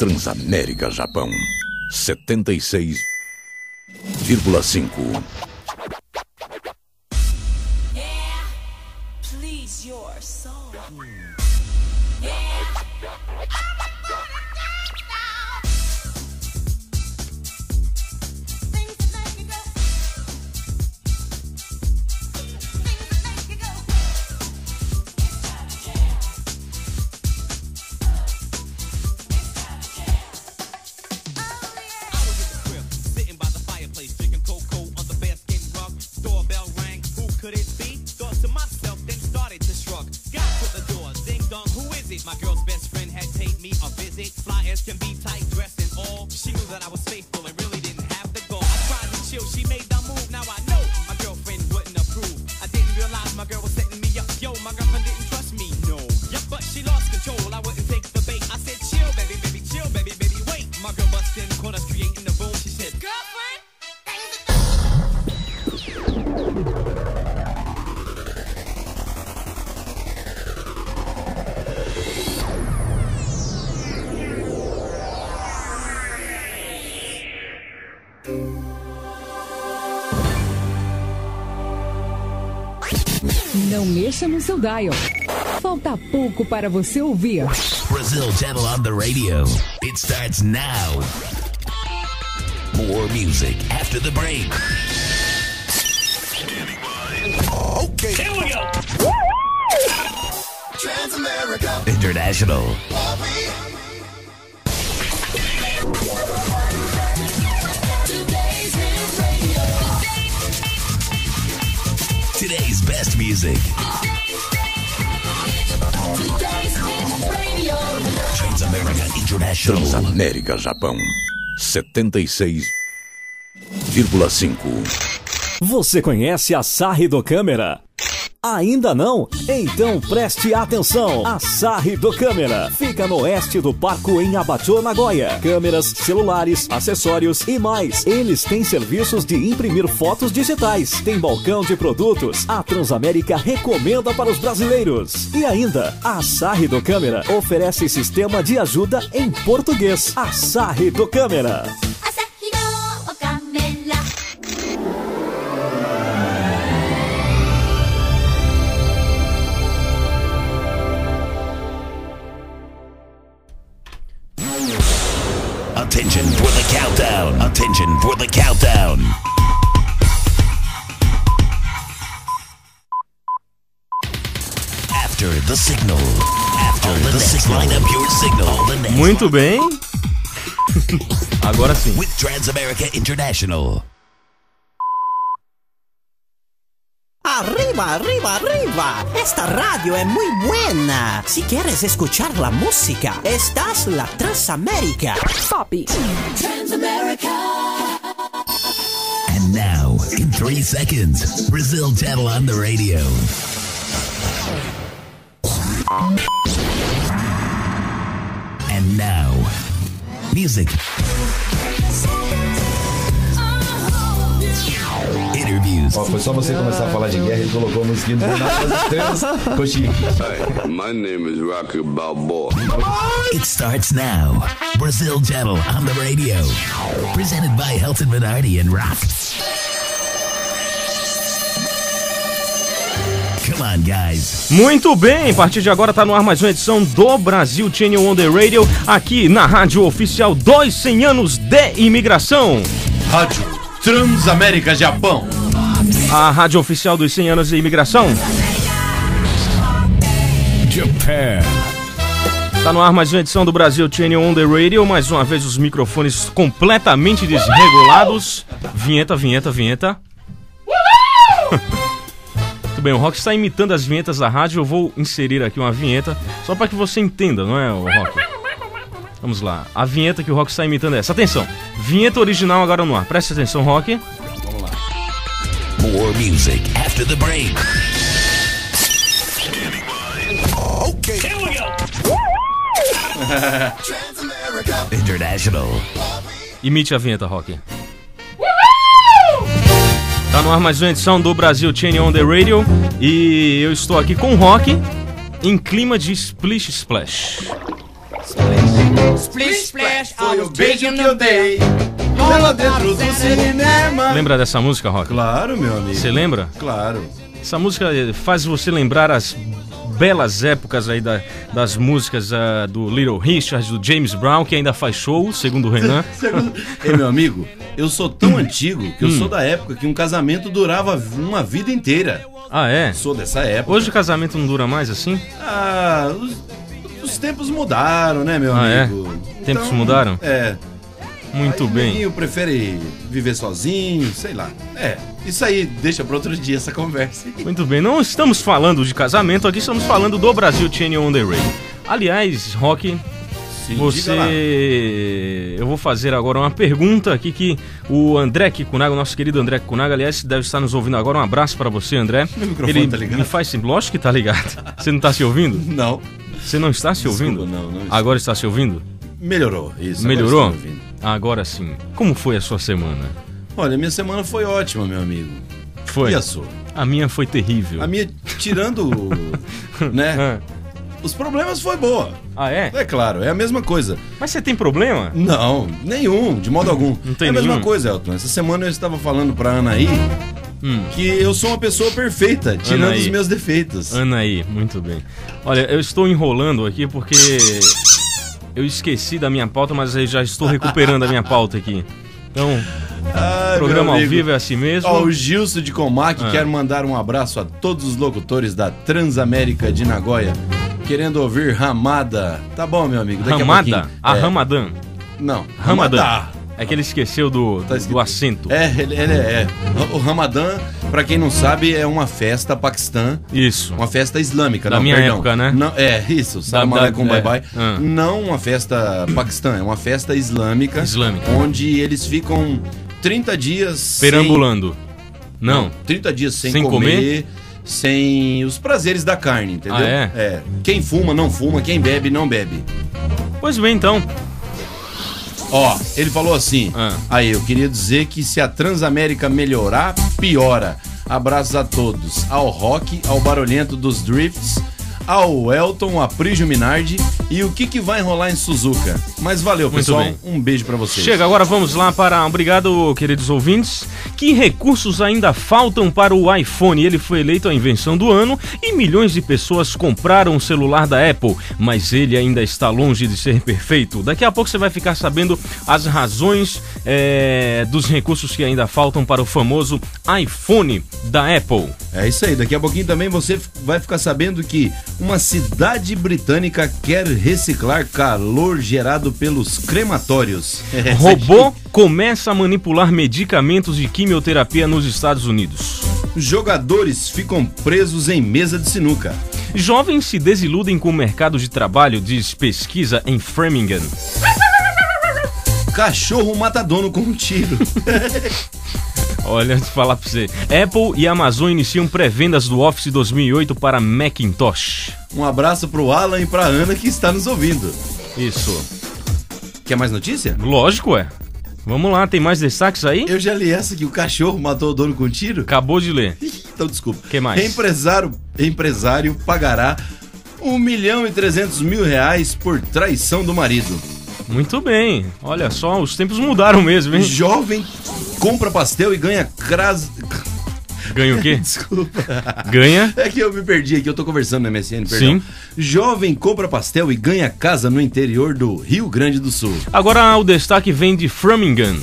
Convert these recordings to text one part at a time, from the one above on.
Transamérica Japão. 76,5 mexa no seu dial. Falta pouco para você ouvir. Brazil Channel on the radio. It starts now. More music after the break. Okay. Here we go. Transamerica International. Transamérica Japão 76,5 Você conhece a Sarri do Câmera? Ainda não? Então preste atenção. A Sarri do Câmera fica no oeste do Parco em Abachô, Nagoya. Câmeras, celulares, acessórios e mais. Eles têm serviços de imprimir fotos digitais. Tem balcão de produtos. A Transamérica recomenda para os brasileiros. E ainda, a Sarri do Câmera oferece sistema de ajuda em português. A Sarri do Câmera. Attention for the countdown. After the signal. After the, next line up your signal. The next Muito bem. Agora sim. with Transamerica International. Arriba, arriba, arriba. Esta radio es muy buena. Si quieres escuchar la música, estás la Transamérica. Pop. And now, in three seconds, Brazil Channel on the radio. And now, music. Interviews. Ó, foi só você começar a falar de guerra, ele colocou a musiquinha do. Ficou chique. My name is Rocky Balboa. It starts now. Brazil Channel on the radio. Presented by Helton Minardi and Rock. Come on, guys. Muito bem, a partir de agora tá no ar mais uma edição do Brasil Channel on the Radio, aqui na rádio oficial dos 100 anos de imigração. Rádio Transamérica Japão. A rádio oficial dos 100 anos de imigração. Japan. Tá no ar mais uma edição do Brasil Channel on the Radio, mais uma vez os microfones completamente desregulados. Vinheta, vinheta, vinheta. Muito bem, o Rock está imitando as vinhetas da rádio. Eu vou inserir aqui uma vinheta só para que você entenda, não é, o Rock? Vamos lá. A vinheta que o Rock está imitando é essa. Atenção. Vinheta original agora no ar. Preste atenção, Rock. More music after the break. Okay. Here we go. International. Imite a vinheta, Rock. Tá no ar mais uma edição do Brasil Channel on the Radio. E eu estou aqui com o Rock em clima de Splish Splash. Splish Splash, foi o beijo que eu dei. Lá dentro do cinema. Lembra dessa música, Rock? Claro, meu amigo. Você lembra? Claro. Essa música faz você lembrar as belas épocas aí da- das músicas ah, do Little Richard, do James Brown, que ainda faz show, segundo o Renan. Ei, meu amigo, eu sou tão antigo que eu Hum. sou da época que um casamento durava uma vida inteira. Ah, é? Sou dessa época. Hoje o casamento não dura mais assim? Ah, os, os tempos mudaram, né, meu Ah, é? amigo? Tempos mudaram? É. Muito Aí o bem. neguinho prefere viver sozinho, sei lá. É, isso aí deixa para outro dia essa conversa. Muito bem, não estamos falando de casamento aqui, estamos falando do Brasil Channel on the Radio. Aliás, Rock, lá. você. Eu vou fazer agora uma pergunta aqui que o André Kikunaga, o nosso querido André Kikunaga, aliás, deve estar nos ouvindo agora. Um abraço para você, André. Meu microfone Ele tá ligado? me faz sim, lógico que tá ligado. Você não tá se ouvindo? Não. Você não está se Desculpa, ouvindo? não, não estou. Agora está se ouvindo? Melhorou, isso. agora Melhorou? ouvindo. Agora sim. Como foi a sua semana? Olha, minha semana foi ótima, meu amigo. Foi? E a sua? A minha foi terrível. A minha, tirando, né? Os problemas foi boa. Ah, é? É claro, é a mesma coisa. Mas você tem problema? Não, nenhum, de modo algum. Não tem é a mesma nenhum? coisa, Elton. Essa semana eu estava falando pra Anaí que eu sou uma pessoa perfeita, tirando Hum. Anaí. os meus defeitos. Anaí, muito bem. Olha, eu estou enrolando aqui porque eu esqueci da minha pauta, mas eu já estou recuperando a minha pauta aqui. Então, Ai, programa ao vivo é assim mesmo. Ó, o Gilson de Comac Ah. quer mandar um abraço a todos os locutores da Transamérica de Nagoya, querendo ouvir Ramada. Tá bom, meu amigo. Daqui Ramada? A. A É. Ramadã. Não, Ramadã. Ramadã. É que ele esqueceu do, Tá do, acento. É, ele, ele é. O Ramadã, pra quem não sabe, é uma festa paquistã. Isso. Uma festa islâmica, Da não, minha perdão. época, né? Não, é, isso. Salam aleikum, é. bye bye. Ah. Não uma festa paquistã, é uma festa islâmica. Islâmica. Onde eles ficam 30 dias. Perambulando. Sem, Não. 30 dias sem, Sem comer, comer? Sem os prazeres da carne, entendeu? Ah, é? É. Quem fuma, não fuma. Quem bebe, não bebe. Pois bem, então. Ó, ele falou assim. Ah. Aí, eu queria dizer que se a Transamérica melhorar, piora. Abraços a todos. Ao Rock, ao Barulhento dos Drifts, ao Elton, a Prígio Minardi e o que, que vai rolar em Suzuka. Mas valeu, pessoal. Um beijo pra vocês. Chega, agora vamos lá para. Obrigado, queridos ouvintes. Que recursos ainda faltam para o iPhone? Ele foi eleito a invenção do ano e milhões de pessoas compraram o celular da Apple, mas ele ainda está longe de ser perfeito. Daqui a pouco você vai ficar sabendo as razões é, dos recursos que ainda faltam para o famoso iPhone da Apple. É isso aí, daqui a pouquinho também você vai ficar sabendo que uma cidade britânica quer reciclar calor gerado pelos crematórios. É, Robô começa a manipular medicamentos de quimioterapia nos Estados Unidos. Jogadores ficam presos em mesa de sinuca. Jovens se desiludem com o mercado de trabalho, diz pesquisa em Framingham. Cachorro mata dono com um tiro. Olha, deixa eu falar pra você. Apple e Amazon iniciam pré-vendas do Office 2008 para Macintosh. Um abraço pro Alan e pra Ana que está nos ouvindo. Isso. Quer mais notícia? Lógico, é. Vamos lá, tem mais destaques aí? Eu já li essa que o cachorro matou o dono com um tiro. Acabou de ler. Então desculpa. Que mais? Empresário, empresário pagará 1 milhão e 300 mil reais por traição do marido. Muito bem. Olha só, os tempos mudaram mesmo, hein? Jovem compra pastel e ganha cras... Ganha o quê? Desculpa. Ganha? É que eu me perdi aqui, eu tô conversando no MSN, perdão. Sim. Jovem compra pastel e ganha casa no interior do Rio Grande do Sul. Agora o destaque vem de Framingham.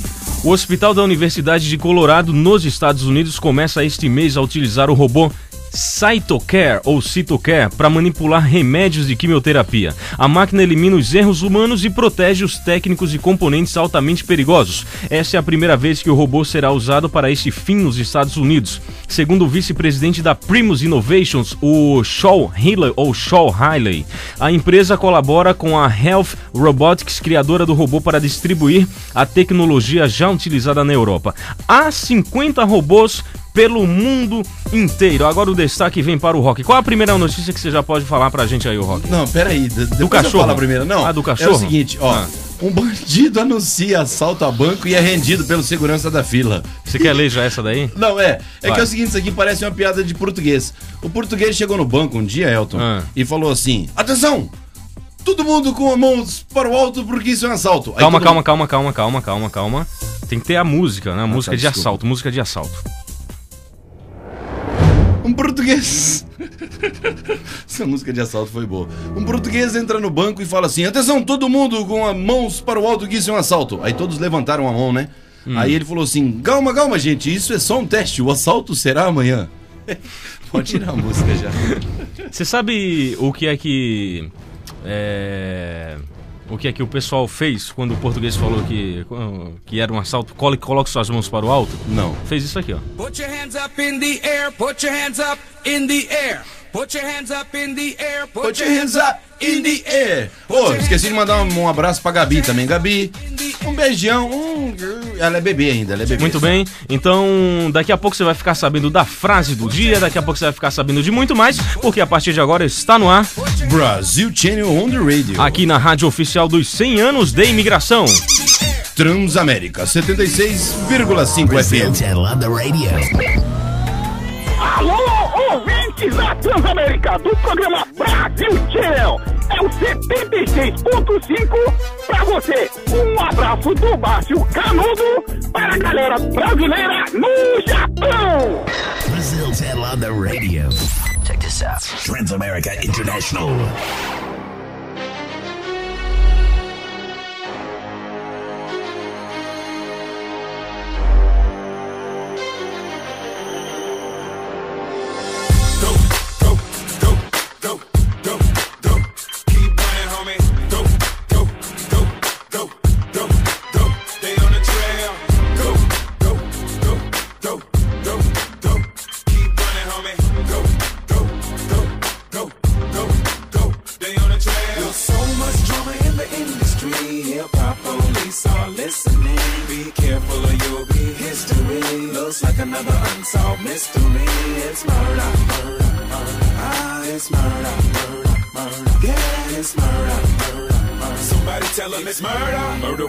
O Hospital da Universidade de Colorado, nos Estados Unidos, começa este mês a utilizar o robô Cytocare ou Cytocare para manipular remédios de quimioterapia. A máquina elimina os erros humanos e protege os técnicos e componentes altamente perigosos. Essa é a primeira vez que o robô será usado para este fim nos Estados Unidos. Segundo o vice-presidente da Primus Innovations, o Shaw Healy ou Shaw Hiley, a empresa colabora com a Health Robotics, criadora do robô para distribuir a tecnologia já utilizada na Europa. Há 50 robôs pelo mundo inteiro. Agora o destaque vem para o Rock. Qual a primeira notícia que você já pode falar pra gente aí, o Rock? Não, peraí. d- depois eu cachorro? falo a primeira. Não, Ah, do É cachorro? o seguinte, ó. Ah. Um bandido anuncia assalto a banco e é rendido pelo segurança da fila. Você quer ler já essa daí? Não, é. É Vai. que é o seguinte, isso aqui parece uma piada de português. O português chegou no banco um dia, Elton, Ah. e falou assim: Atenção! todo mundo com as mãos para o alto porque isso é um assalto. Aí Calma, calma, mundo- calma, calma, calma, calma, calma. Tem que ter a música, né? A música tá, de desculpa. assalto, música de assalto. Um português. Essa música de assalto foi boa. Um português entra no banco e fala assim: atenção, todo mundo com as mãos para o alto que isso é um assalto. Aí todos levantaram a mão, né? Hum. Aí ele falou assim: calma, calma, gente, isso é só um teste, o assalto será amanhã. Pode tirar a música já. Você sabe o que é que. É. O que é que o pessoal fez quando o português falou que, que era um assalto? Cole, coloque suas mãos para o alto? Não. Fez isso aqui, ó. Put your hands up in the air, put your hands up in the air. Put your hands up in the air, Put your hands up in the air. Pô, esqueci de mandar um, um abraço pra Gabi também. Gabi, um beijão. Um... Ela é bebê ainda, ela é bebê. Muito bem, então daqui a pouco você vai ficar sabendo da frase do dia, daqui a pouco você vai ficar sabendo de muito mais, porque a partir de agora está no ar Brasil Channel on the Radio. aqui na rádio oficial dos 100 anos de imigração. Transamérica 76,5 Brazil FM. Da Transamérica do programa Brasil Channel. É o 76.5 pra você. Um abraço do Márcio Canudo para a galera brasileira no Japão. Brazil Channel on the radio. Check this out. Transamerica International. Tell them it's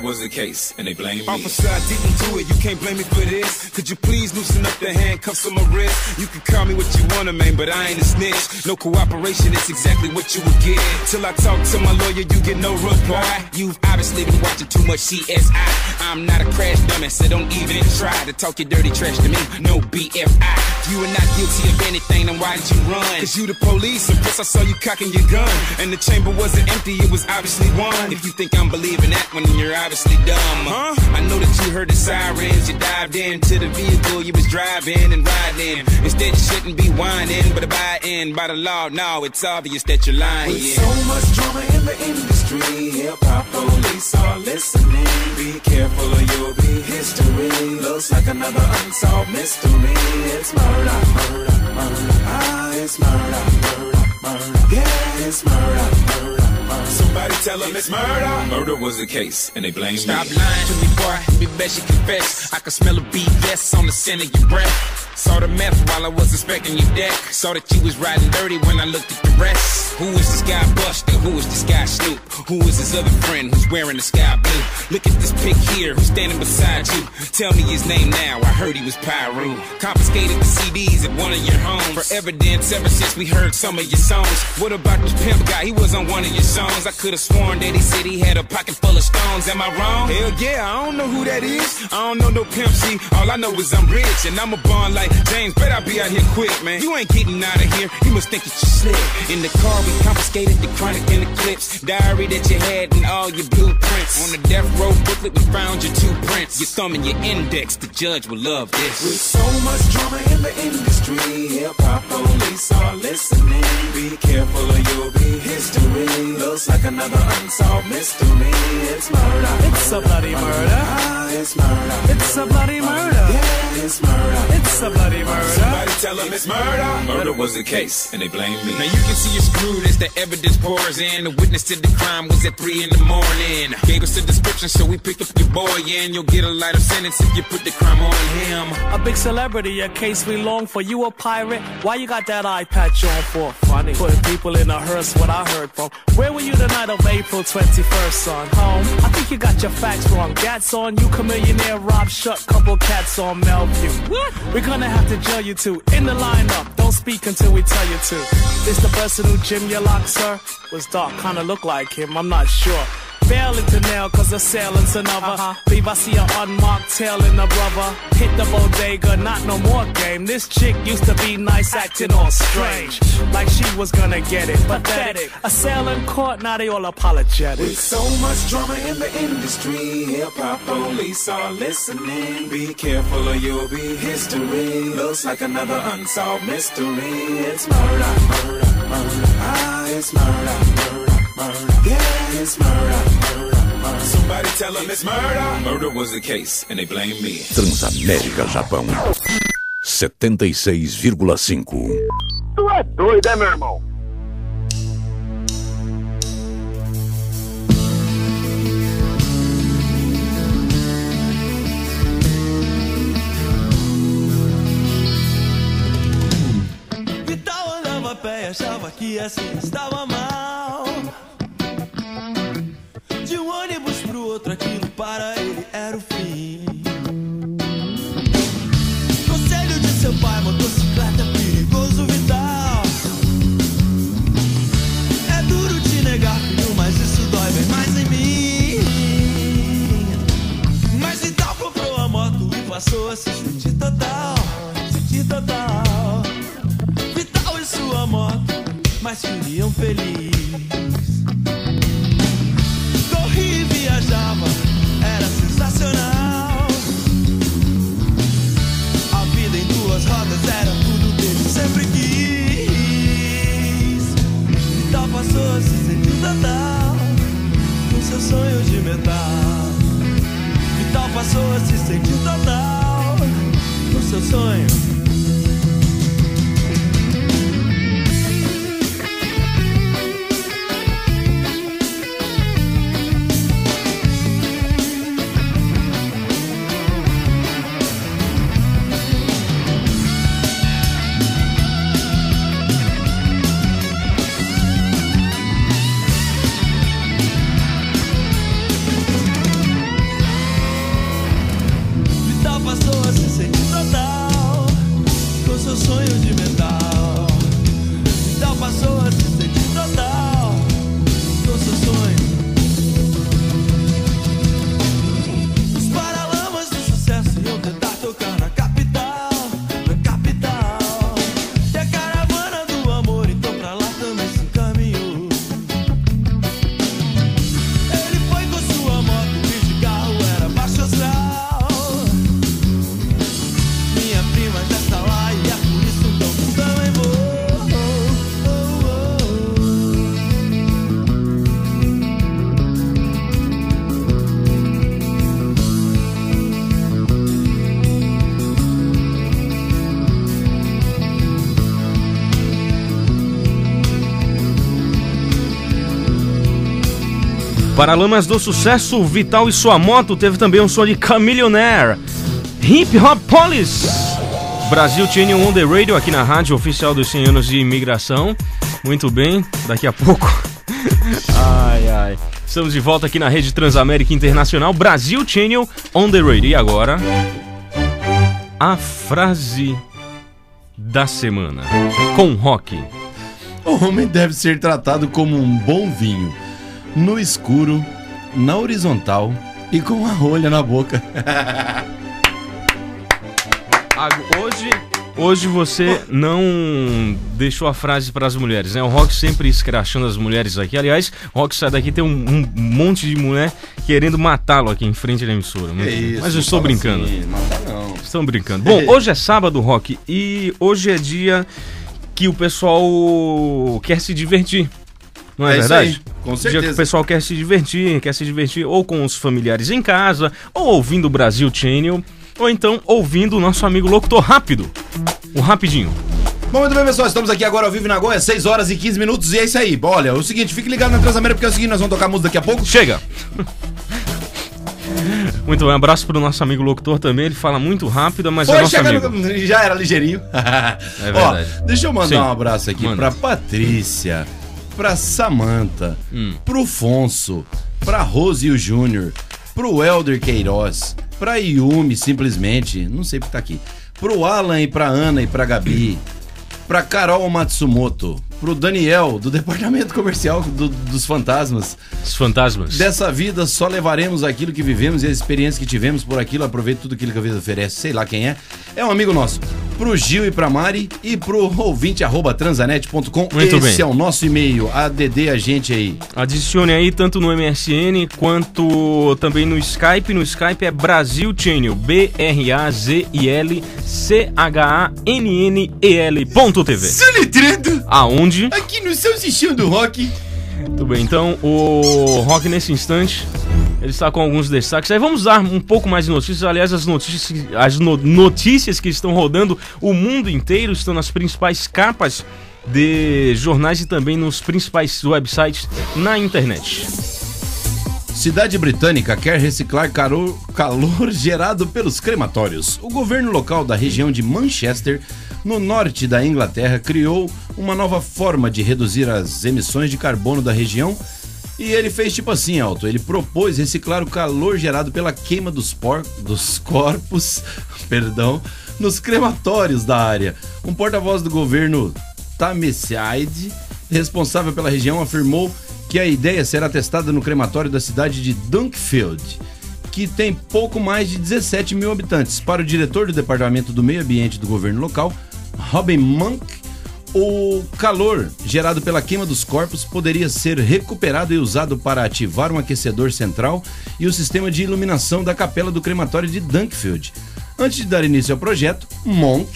was the case, and they blame me. Officer, I didn't do it. You can't blame me for this. Could you please loosen up the handcuffs on my wrist? You can call me what you wanna, man, but I ain't a snitch. No cooperation, it's exactly what you would get. Till I talk to my lawyer, you get no reply. You've obviously been watching too much CSI. I'm not a crash dummy, so don't even try to talk your dirty trash to me. No BFI. If you are not guilty of anything, then why did you run? Cause you the police, and plus I saw you cocking your gun. And the chamber wasn't empty, it was obviously one. If you think I'm believing that one, then you're obviously dumb. Huh? I know that you heard the sirens, you dived into the vehicle you was driving and riding. Instead, you shouldn't be whining, but abiding by the law. No, it's obvious that you're lying. With so much drama in the industry, hip hop police are listening. Be careful or you'll be history. Looks like another unsolved mystery. It's murder, murder, murder. Ah, it's murder, murder, murder. Yeah, it's murder, murder. Somebody tell them it's murder. Murder was the case, and they blame Stop me. lying to me, boy. Be best you confess. I can smell a BS on the scent of your breath. Saw the meth while I was inspecting your deck. Saw that you was riding dirty when I looked at the rest. Who is this guy Buster? Who is this guy Snoop? Who is his other friend who's wearing the sky blue? Look at this pic here, who's standing beside you. Tell me his name now. I heard he was Pyru. Confiscated the CDs at one of your homes. For evidence ever since we heard some of your songs. What about this pimp guy? He was on one of your songs. I could have sworn that he said he had a pocket full of stones. Am I wrong? Hell yeah, I don't know who that is. I don't know no pimp C. All I know is I'm rich and I'm a born like James. Bet I'll be out here quick, man. You ain't getting out of here. You must think that you slick. In the car, we confiscated the chronic and the clips. Diary that you had and all your blueprints. On the death row booklet, we found your two prints. Your thumb and your index, the judge will love this. With so much drama in the industry, hip hop police are listening. Be careful or you'll be history. Looks like another unsolved mystery. It's murder. It's a bloody murder. Ah, it's murder. It's a bloody murder. Yeah, it's murder. It's a bloody murder. Somebody tell them it's murder. Murder was the case, and they blame me. Now you can see you're screwed as the evidence pours in. The witness to the crime was at 3 in the morning. Gave us a description, so we picked up your boy, and you'll get a lighter sentence if you put the crime on him. A big celebrity, a case we long for. You a pirate? Why you got that eye patch on for? Funny. Putting people in a hearse, what I heard from. Where were you the night of April 21st, son? Home? I think you got your facts wrong. Gats on you, chameleonaire, Rob Shut, couple cats on Melvin. Of you. We're gonna have to jail you two in the lineup. Don't speak until we tell you to. This the person who Jim you lock, sir? Was dark, kinda look like him, I'm not sure. Failing to nail cause the sailing's another. Leave I see a unmarked tail in the brother. Hit the bodega, not no more game. This chick used to be nice, acting all strange. Like she was gonna get it. Pathetic. A sailing court, now they all apologetic. With so much drama in the industry, hip hop police are listening. Be careful or you'll be history. Looks like another unsolved mystery. It's murder, murder, murder. Ah, it's murder, murder, murder. Yeah, it's murder, murder, murder. Somebody tell them it's murder. Murder was the case, and they blame me. Transamérica Japão. 76,5. Tu é doido, é, meu irmão? Vital andava a pé e achava que assim estava mal. Para ele era o fim. Conselho de seu pai, motocicleta é perigoso, Vital. É duro te negar, filho, mas isso dói bem mais em mim. Mas Vital comprou a moto e passou a se sentir total, sentir total. Vital e sua moto, mas viviam feliz. Sonho de metal. Vital passou a se sentir total, com seu sonho. Paralamas do sucesso, Vital e sua moto teve também um som de Chameleonaire. Hip Hop Police. Brasil Channel on the Radio aqui na rádio oficial dos 100 anos de imigração. Muito bem, daqui a pouco. ai, ai. Estamos de volta aqui na rede Transamérica Internacional, Brasil Channel on the Radio. E agora, a frase da semana com rock. O homem deve ser tratado como um bom vinho, no escuro, na horizontal e com a rolha na boca. Hoje, hoje você não deixou a frase para as mulheres, né? O Rock sempre escrachando as mulheres aqui. Aliás, o Rock sai daqui tem um, um monte de mulher querendo matá-lo aqui em frente da emissora. Que isso, Mas eu estou brincando. assim, não. Estão brincando. Bom, hoje é sábado, Rock, e hoje é dia que o pessoal quer se divertir. Não é, É verdade? com Dia que certeza. o pessoal quer se divertir, quer se divertir ou com os familiares em casa, ou ouvindo o Brasil Channel, ou então ouvindo o nosso amigo locutor rápido. O rapidinho. Bom, muito bem, pessoal. Estamos aqui agora ao vivo na Goiânia, 6 horas e 15 minutos. E é isso aí. Olha, é o seguinte, fique ligado na Transamérica, porque é o seguinte, nós vamos tocar música daqui a pouco. Chega! Muito bem, um abraço pro nosso amigo locutor também. Ele fala muito rápido, mas é Foi nosso chegando, amigo. já era ligeirinho. É verdade. Ó, deixa eu mandar Sim. um abraço aqui Manda. pra Patrícia, pra Samanta, Hum. pro Fonso, pra Rose e o Júnior, pro Elder Queiroz, pra Yumi, simplesmente, não sei porque tá aqui, pro Alan e pra Ana e pra Gabi, pra Carol Matsumoto, pro Daniel, do Departamento Comercial do- dos Fantasmas. Os fantasmas. Dessa vida só levaremos aquilo que vivemos e a experiência que tivemos por aquilo. Aproveite tudo aquilo que a vida oferece, sei lá quem é. É um amigo nosso. Pro Gil e pra Mari e pro ouvinte arroba transanet.com. Muito Esse bem. é o nosso e-mail. ADD a gente aí. Adicione aí tanto no MSN quanto também no Skype. No Skype é Brasil Channel, B-R-A-Z-I-L-C-H-A-N-N-E-L ponto TV. Soletrando! Aonde? Aqui no seu sistema do rock. Tudo bem, então o Rock nesse instante, ele está com alguns destaques. Aí vamos dar um pouco mais de notícias. Aliás, as notícias, as no- notícias que estão rodando o mundo inteiro estão nas principais capas de jornais e também nos principais websites na internet. Cidade britânica quer reciclar caro- calor gerado pelos crematórios. O governo local da região de Manchester, no norte da Inglaterra, criou uma nova forma de reduzir as emissões de carbono da região. E ele fez tipo assim, Alto. Ele propôs reciclar o calor gerado pela queima dos, por- dos corpos, perdão, nos crematórios da área. Um porta-voz do governo Tameside, responsável pela região, afirmou que a ideia será testada no crematório da cidade de Dunkfield, que tem pouco mais de 17 mil habitantes. Para o diretor do Departamento do Meio Ambiente do governo local, Robin Monk, o calor gerado pela queima dos corpos poderia ser recuperado e usado para ativar um aquecedor central e o sistema de iluminação da capela do crematório de Dunkfield. Antes de dar início ao projeto, Monk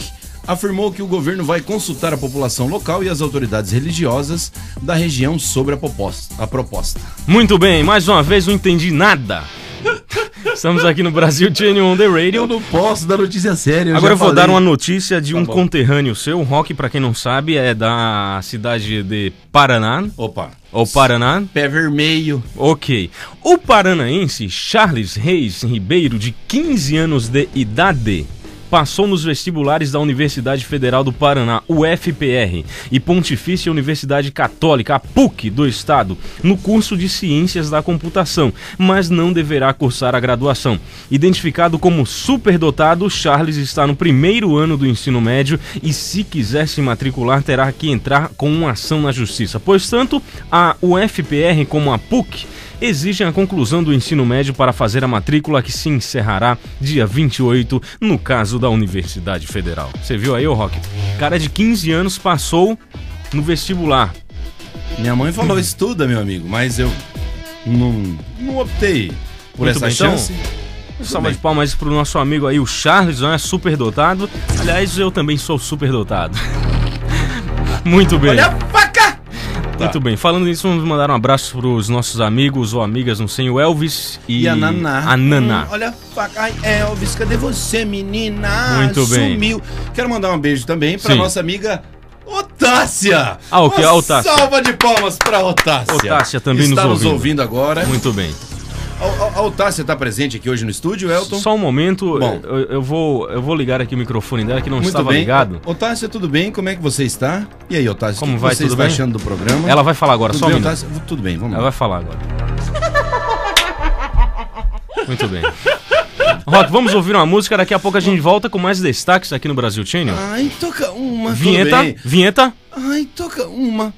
afirmou que o governo vai consultar a população local e as autoridades religiosas da região sobre a proposta. A proposta. Muito bem, mais uma vez não entendi nada. Estamos aqui no Brasil Channel on the Radio. Eu não posso dar notícia séria. Agora eu vou dar uma notícia de Tá um bom. conterrâneo seu. O Rock, pra quem não sabe, é da cidade de Paraná. Opa. Ou Paraná. Pé vermelho. Ok. O paranaense Charles Reis Ribeiro, de 15 anos de idade, passou nos vestibulares da Universidade Federal do Paraná, UFPR, e Pontifícia Universidade Católica, a PUC, do Estado, no curso de Ciências da Computação, mas não deverá cursar a graduação. Identificado como superdotado, Charles está no primeiro ano do ensino médio e, se quiser se matricular, terá que entrar com uma ação na justiça. Pois tanto a UFPR como a PUC exigem a conclusão do ensino médio para fazer a matrícula que se encerrará dia 28, no caso da Universidade Federal. Você viu aí, ô Rock? Cara de 15 anos passou no vestibular. Minha mãe falou, estuda, meu amigo, mas eu não, não optei por Muito essa bem, então, chance. Um salve de palmas pro nosso amigo aí, o Charles, não é super dotado. Aliás, eu também sou super dotado. Muito bem. Olha a faca! Muito bem. Falando nisso, vamos mandar um abraço pros nossos amigos ou amigas, não sei, o Elvis e, E a Naná. A Naná. Hum, olha a faca. Ai, Elvis, cadê você, menina? Muito bem. Sumiu. Quero mandar um beijo também Sim. nossa amiga Otácia. Ah, o que? Uma Otácia. Salva de palmas pra Otácia. Otácia também Está nos nos ouvindo. ouvindo agora. Muito bem. A, a- a Otácia tá presente aqui hoje no estúdio, Elton? Só um momento, Bom. eu, eu vou, eu vou ligar aqui o microfone dela que não Muito estava bem. ligado. Otácia, tudo bem? Como é que você está? E aí, Otácia, Como o que vai? você Tudo está bem? achando do programa? Ela vai falar agora, tudo só um bem, minuto. Otácia? Tudo bem, vamos Ela lá. vai falar agora. Muito bem. Rock, vamos ouvir uma música, daqui a pouco a gente volta com mais destaques aqui no Brasil Channel. Ai, toca uma. tudo Vinheta, bem. vinheta. Ai, toca uma.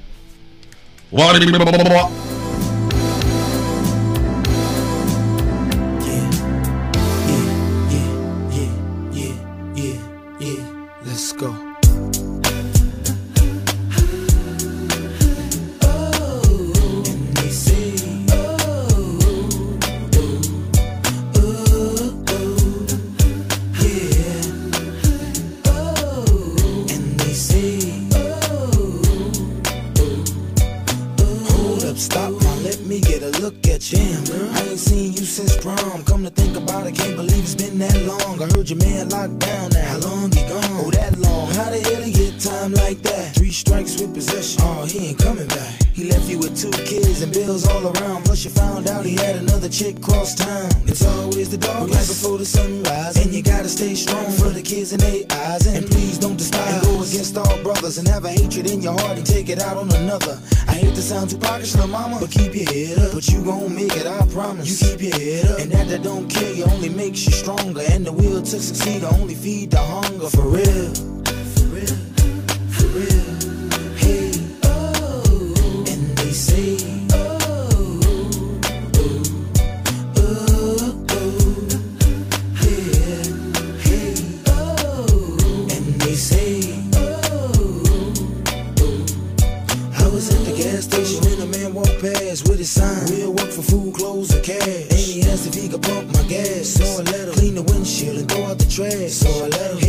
To think about can't believe it's been that long. I heard your man locked down now. How long he gone? Oh, that long. How the hell he get time like that. Three strikes with possession. Oh, he ain't coming back. He left you with two kids and bills all around. Plus you found out he had another chick cross town. It's always the dog right before the sunrise. And you gotta stay strong for the kids in their eyes. And please don't despise. And go against all brothers and have a hatred in your heart and take it out on another. I hate to sound too pockets, little mama, but keep your head up. But you gon' make it, I promise. You keep your head up. And that that don't kill you only makes you stronger. And the will to succeed only feed the hunger. For real. Past with his sign. Real work for food, clothes, or cash. And he asked if he could pump my gas. So I let him clean the windshield and throw out the trash. So I let him,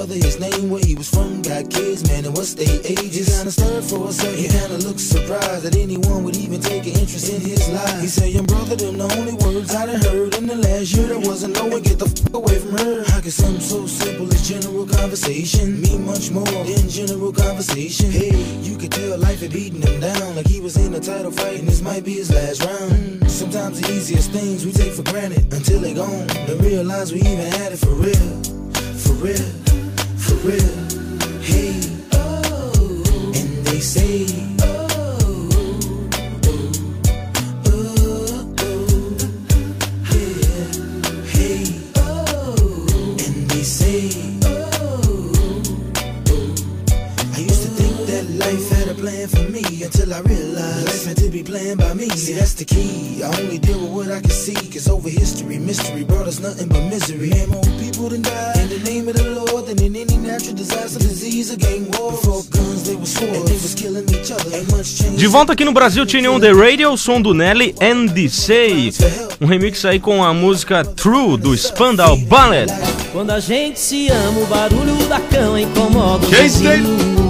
brother his name, where he was from, got kids, man, and what's their ages. Kinda stirred for a second, he kinda looked surprised that anyone would even take an interest in his life. He said, young brother, them the only words I done heard in the last year. There wasn't no one get the fuck away from her. How could something so simple as general conversation mean much more than general conversation? Hey, you could tell life had beaten him down like he was in a title fight and this might be his last round. Sometimes the easiest things we take for granted until they gone. Then realize we even had it for real, for real, for real. Hey, oh, and they say. Until I realized life had to be planned by me. See, that's the key. I only deal with what I can see. Cause over history, mystery brought us nothing but misery. And more people than died in the name of the Lord than in any natural disaster, disease, or gang war. Before guns, they were swords. And they was killing each other. Ain't much change. De volta aqui no Brasil, Tune on the Radio, o som do Nelly and Say. Um remix aí com a música True do Spandau Ballet. Quando a gente se ama, o barulho da cama incomoda vizinhos.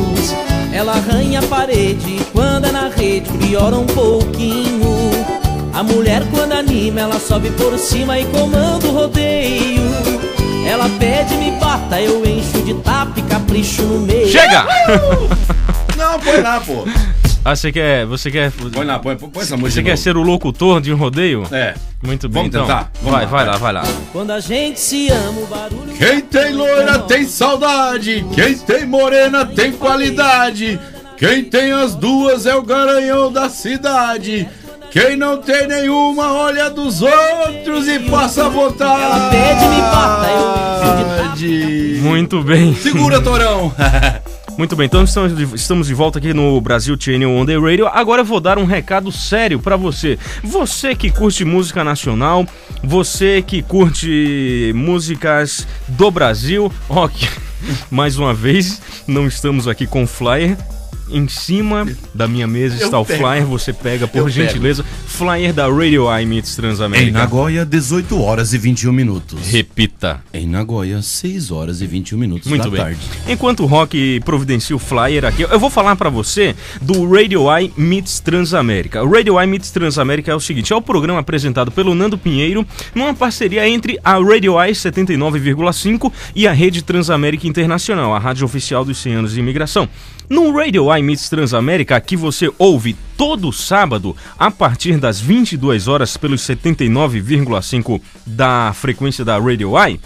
Ela arranha a parede, quando é na rede, piora um pouquinho. A mulher, quando anima, ela sobe por cima e comanda o rodeio. Ela pede, me bata, eu encho de tapa e capricho no meio. Chega! Não, põe lá, pô. Ah, você quer. Você quer. Põe lá, põe, põe essa música. Você quer novo. ser o locutor de um rodeio? É. Muito bem, Vamos então. tentar? Vamos vai, lá, vai vai. lá, vai lá. Quando a gente se ama, o barulho. Quem tem loira tem saudade, quem tem morena tem qualidade. Quem tem as duas é o garanhão da cidade. Quem não tem nenhuma olha dos outros e passa a vontade. Ela pede, me bata, eu Muito bem. Segura, Torão. Muito bem, então estamos de, estamos de volta aqui no Brasil Channel On The Radio. Agora eu vou dar um recado sério pra você. Você que curte música nacional, você que curte músicas do Brasil, ok. Mais uma vez, não estamos aqui com flyer. Em cima da minha mesa Eu está o pego. flyer, você pega por Eu pego. gentileza. Flyer da Radio I Meets Em Transamérica. Nagoya, 18 horas e 21 minutos. Repita. Em Nagoya, 6 horas e 21 minutos Muito da bem. tarde. Enquanto o Rock providencia o flyer aqui, eu vou falar pra você do Radio I Meets Transamérica. O Radio I Meets Transamérica é o seguinte, é o programa apresentado pelo Nando Pinheiro numa parceria entre a Radio I 79,5 e a Rede Transamérica Internacional, a rádio oficial dos 100 anos de imigração. No Radio I Meets Transamérica, aqui você ouve todo sábado, a partir das 22 horas, pelos 79,5 da frequência da Radio I,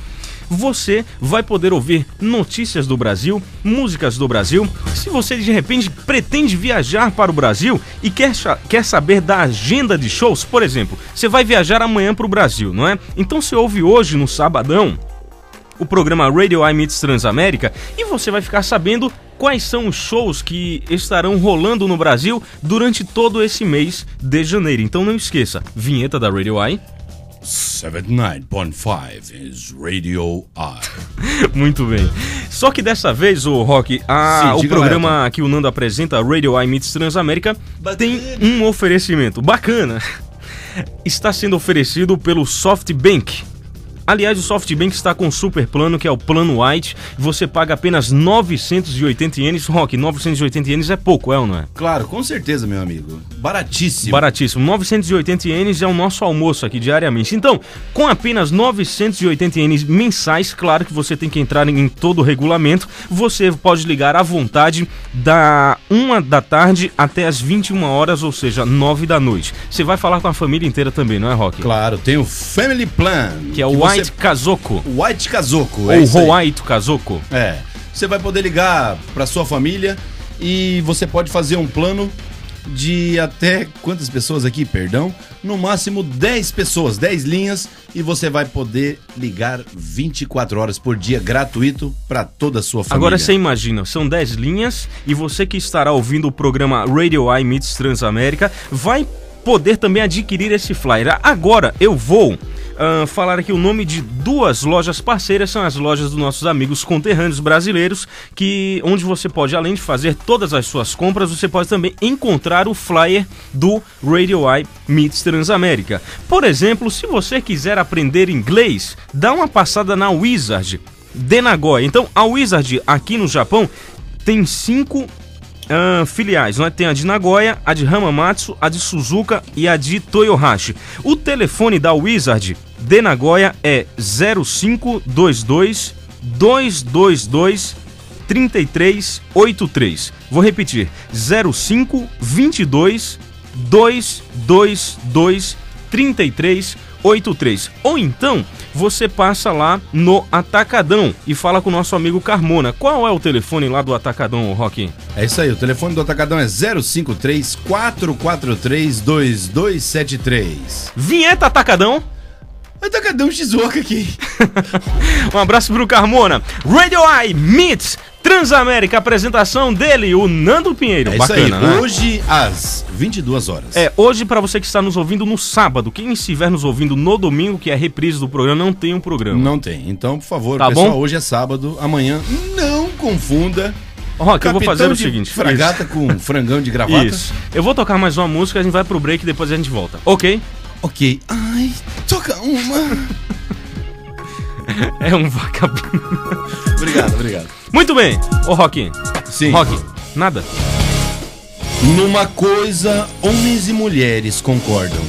você vai poder ouvir notícias do Brasil, músicas do Brasil. Se você de repente pretende viajar para o Brasil e quer, quer saber da agenda de shows, por exemplo, você vai viajar amanhã para o Brasil, não é? Então você ouve hoje no sabadão o programa Radio I Meets Transamérica e você vai ficar sabendo quais são os shows que estarão rolando no Brasil durante todo esse mês de janeiro. Então não esqueça, vinheta da Radio I. 79.5 is Radio I. Muito bem. Só que dessa vez, o Rock, a- Sim, o programa que o Nando apresenta, Radio I Meets Transamérica, tem um oferecimento bacana. Está sendo oferecido pelo SoftBank. Aliás, o SoftBank está com um super plano que é o plano White. Você paga apenas 980 ienes. Rock, 980 ienes é pouco, é ou não é? Claro, com certeza, meu amigo. Baratíssimo. Baratíssimo. 980 ienes é o nosso almoço aqui diariamente. Então, com apenas 980 ienes mensais, claro que você tem que entrar em todo o regulamento. Você pode ligar à vontade da 1 da tarde até as 21 horas, ou seja, 9 da noite. Você vai falar com a família inteira também, não é, Rock? Claro, tem o Family Plan. Que é o você- White Kazoko. White Kazoko. Ou é. White Kazoko. É. Você vai poder ligar para sua família e você pode fazer um plano de até quantas pessoas aqui, perdão? No máximo 10 pessoas, 10 linhas e você vai poder ligar 24 horas por dia gratuito para toda a sua família. Agora você imagina, são 10 linhas e você que estará ouvindo o programa Radio Eye Meets Transamérica vai poder também adquirir esse flyer. Agora eu vou ah, falar aqui o nome de duas lojas parceiras, são as lojas dos nossos amigos conterrâneos brasileiros, que onde você pode, além de fazer todas as suas compras, você pode também encontrar o flyer do Radio Eye Meets Transamérica. Por exemplo, se você quiser aprender inglês, dá uma passada na Wizard de Nagoya. Então, a Wizard aqui no Japão tem cinco ah, filiais, não é? Tem a de Nagoya, a de Hamamatsu, a de Suzuka e a de Toyohashi. O telefone da Wizard de Nagoya é 0522 222 3383. Vou repetir: 0522 222 3383. Ou então você passa lá no Atacadão e fala com o nosso amigo Carmona. Qual é o telefone lá do Atacadão, Rock? É isso aí, o telefone do Atacadão é 053 443 2273. Vinheta Atacadão. Atacadão Shizuoka aqui. um abraço pro Carmona. Radio Eye Meets Transamérica, apresentação dele, o Nando Pinheiro. É Bacana, isso aí, né? hoje às 22 horas. É, hoje para você que está nos ouvindo no sábado, quem estiver nos ouvindo no domingo, que é a reprise do programa, não tem um programa. Não tem. Então, por favor, Tá pessoal, bom? hoje é sábado, amanhã não confunda. Rock, eu vou fazer o seguinte. Fragata isso. com frangão de gravata. Isso. Eu vou tocar mais uma música, a gente vai pro break e depois a gente volta. Ok? Ok. Ai, toca uma. É um vagabundo. obrigado, obrigado. Muito bem. Ô, Rock. Sim. Rock, nada. Numa coisa, homens e mulheres concordam.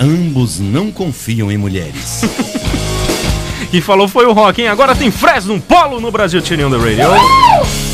Ambos não confiam em mulheres. Quem falou foi o Rock, hein? Agora tem Fresno Polo no Brasil Tirando the Radio. Se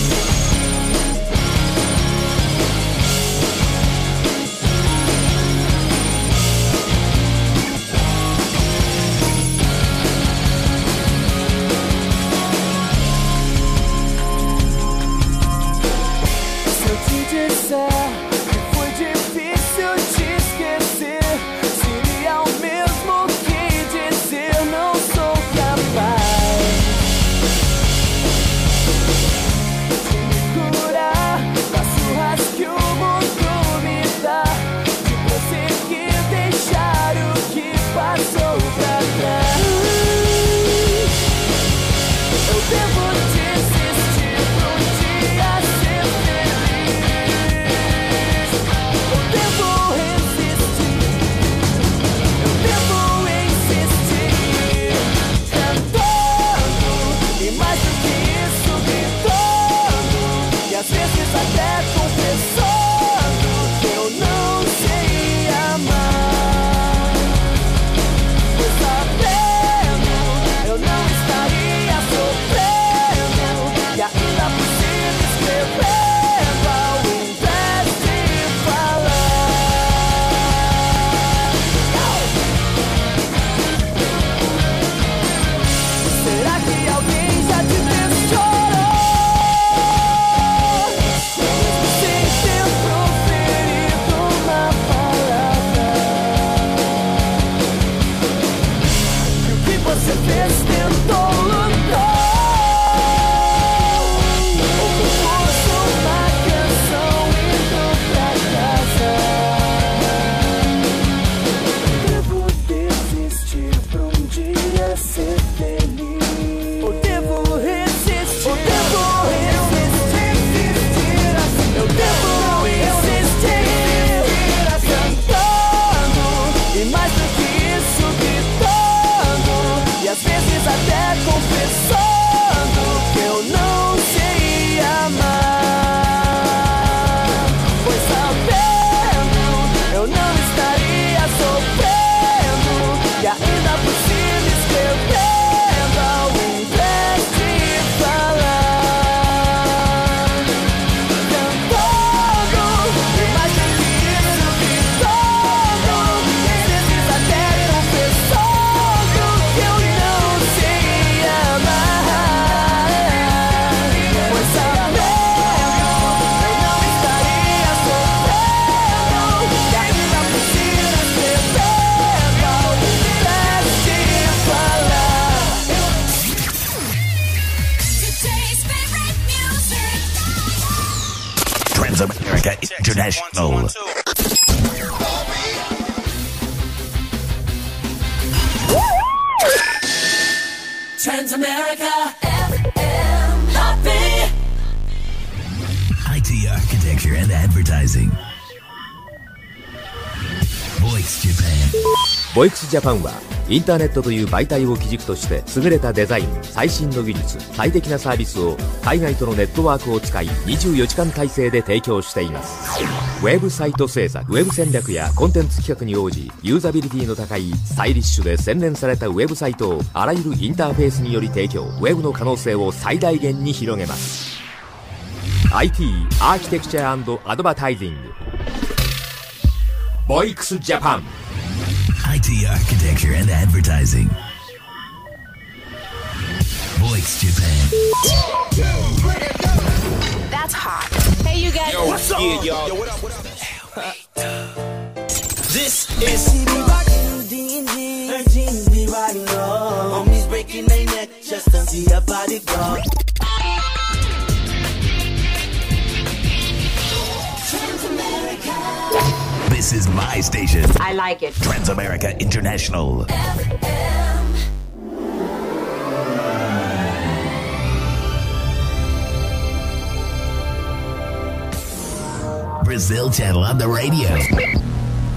of America International. Transamerica FM Hot IT Architecture and Advertising. Voice Japan. Voice Japan はインターネットという媒体を基軸として優れたデザイン最新の技術最適なサービスを海外とのネットワークを使い24時間体制で提供しています。ウェブサイト制作ウェブ戦略やコンテンツ企画に応じユーザビリティの高いスタイリッシュで洗練されたウェブサイトをあらゆるインターフェースにより提供ウェブの可能性を最大限に広げます。IT アーキテクチャアドバタイジング。ボイクスジャパン。IT architecture and advertising. Voice Japan. That's hot. Hey, you guys. Yo, What's up? yeah, y'all. Yo, what up, what up? This is Homies breaking their neck just to see a body go. This is my station. I like it. Transamerica International. Brazil Channel on the radio.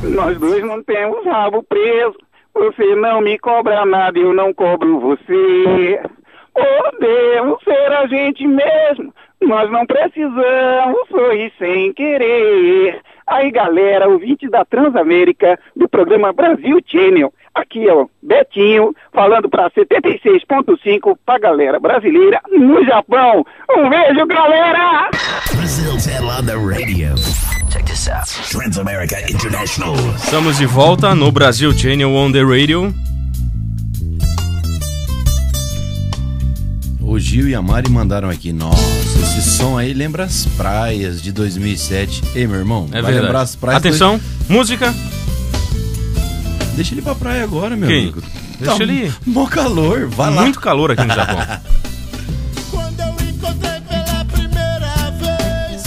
Nós dois não temos rabo preso. Você não me cobra nada, eu não cobro você. Podemos ser a gente mesmo. Nós não precisamos sorrir sem querer. Aí, galera, ouvinte da Transamérica, do programa Brasil Channel. Aqui é o Betinho, falando para 76.5 pra galera brasileira no Japão. Um beijo, galera! Brazil Channel on the radio. Check this out. Transamerica International. Estamos de volta no Brasil Channel on the Radio. O Gil e a Mari mandaram aqui. Nossa, esse som aí lembra as praias de 2007. Ei, meu irmão, É vai verdade. lembrar as praias. Atenção, música. Deixa ele pra praia agora, meu Quem? amigo. Deixa Tá ele ir. Mó calor, vai lá. Muito calor aqui no Japão. Quando eu encontrei pela primeira vez,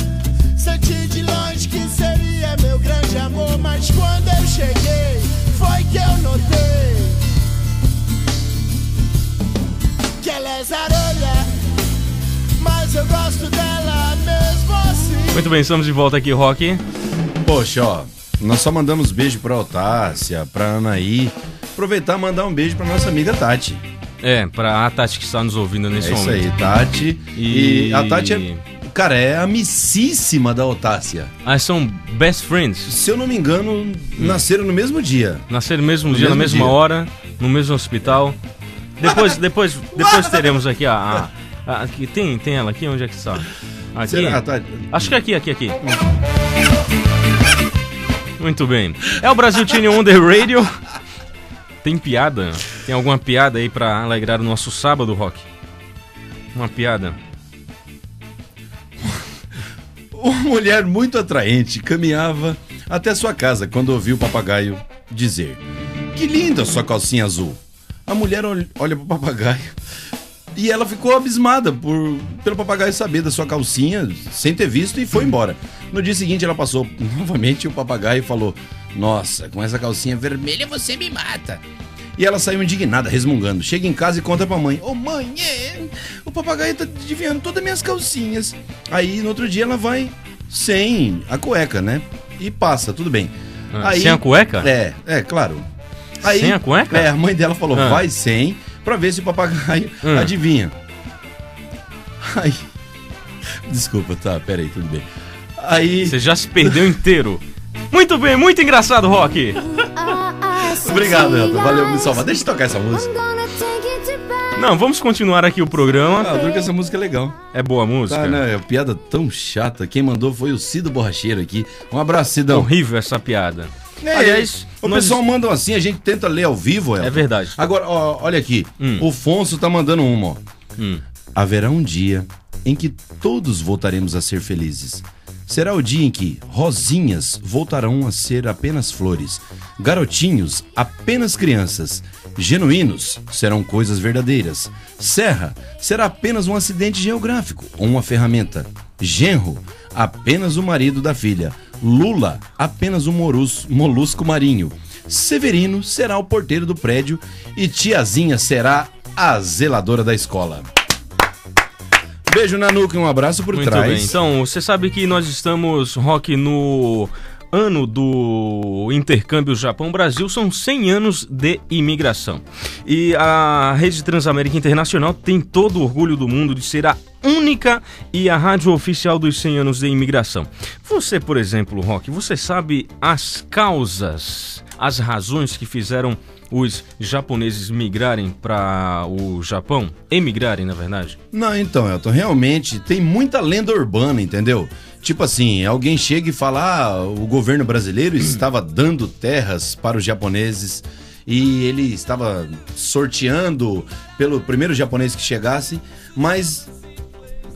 senti de longe que seria meu grande amor. Mas quando eu cheguei, foi que eu notei que ela é zarolha, mas eu gosto dela mesmo assim. Muito bem, estamos de volta aqui, Rock. Poxa, ó, nós só mandamos beijo pra Otácia, pra Anaí. Aproveitar e mandar um beijo pra nossa amiga Tati. É, pra a Tati que está nos ouvindo nesse é isso momento. aí, Tati. E- E... a Tati é. Cara, é amicíssima da Otácia. Ah, são best friends? Se eu não me engano, nasceram no mesmo dia. Nasceram no mesmo No dia, na mesmo mesma dia. hora, no mesmo hospital. Depois, depois, depois teremos aqui a, a, aqui, tem, tem ela aqui, onde é que está? Aqui. Será, Tati? Acho que é aqui, aqui, aqui. Muito bem. É o Brasil Channel on the Radio. Tem piada? Tem alguma piada aí pra alegrar o nosso sábado, Rock? Uma piada. Uma mulher muito atraente caminhava até sua casa quando ouviu o papagaio dizer: Que linda sua calcinha azul. A mulher ol- olha pro papagaio e ela ficou abismada por pelo papagaio saber da sua calcinha sem ter visto e foi embora. No dia seguinte ela passou novamente e o papagaio falou: Nossa, com essa calcinha vermelha você me mata. E ela saiu indignada, resmungando. Chega em casa e conta pra mãe: Ô mãe, é, o papagaio tá desviando todas as minhas calcinhas. Aí no outro dia ela vai sem a cueca, né? E passa, tudo bem. Ah, sem a cueca? É, é, claro. Sem a cueca? É, a mãe dela falou: Ah. vai sem, pra ver se o papagaio Ah. adivinha. Aí. Desculpa, tá, peraí, tudo bem. Aí. Você já se perdeu inteiro. Muito bem, muito engraçado, Rock. Obrigado, Elton. Valeu me salvar. Deixa eu tocar essa música. Não, vamos continuar aqui o programa. Ah, duro que essa música é legal. É boa música? Tá, né? É uma piada tão chata. Quem mandou foi o Cido Borracheiro aqui. Um abraço, Cidão. Horrível essa piada. É, Aliás, o nós- pessoal manda assim, a gente tenta ler ao vivo, Elton. É verdade. Agora, ó, olha aqui. Hum. O Fonso tá mandando uma, ó. Hum. Haverá um dia em que todos voltaremos a ser felizes. Será o dia em que rosinhas voltarão a ser apenas flores, garotinhos apenas crianças, genuínos serão coisas verdadeiras, serra será apenas um acidente geográfico ou uma ferramenta, genro apenas o marido da filha. Lula, apenas um morus- molusco marinho. Severino será o porteiro do prédio e Tiazinha será a zeladora da escola. Beijo na nuca e um abraço por Muito trás. bem. Então, você sabe que nós estamos, Rock, no ano do intercâmbio Japão-Brasil, são 100 anos de imigração. E a Rede Transamérica Internacional tem todo o orgulho do mundo de ser a única e a rádio oficial dos 100 anos de imigração. Você, por exemplo, Rock, você sabe as causas, as razões que fizeram os japoneses migrarem para o Japão? Emigrarem, na verdade? Não, então, Elton, realmente tem muita lenda urbana, entendeu? Tipo assim, alguém chega e fala: ah, o governo brasileiro estava dando terras para os japoneses e ele estava sorteando pelo primeiro japonês que chegasse, mas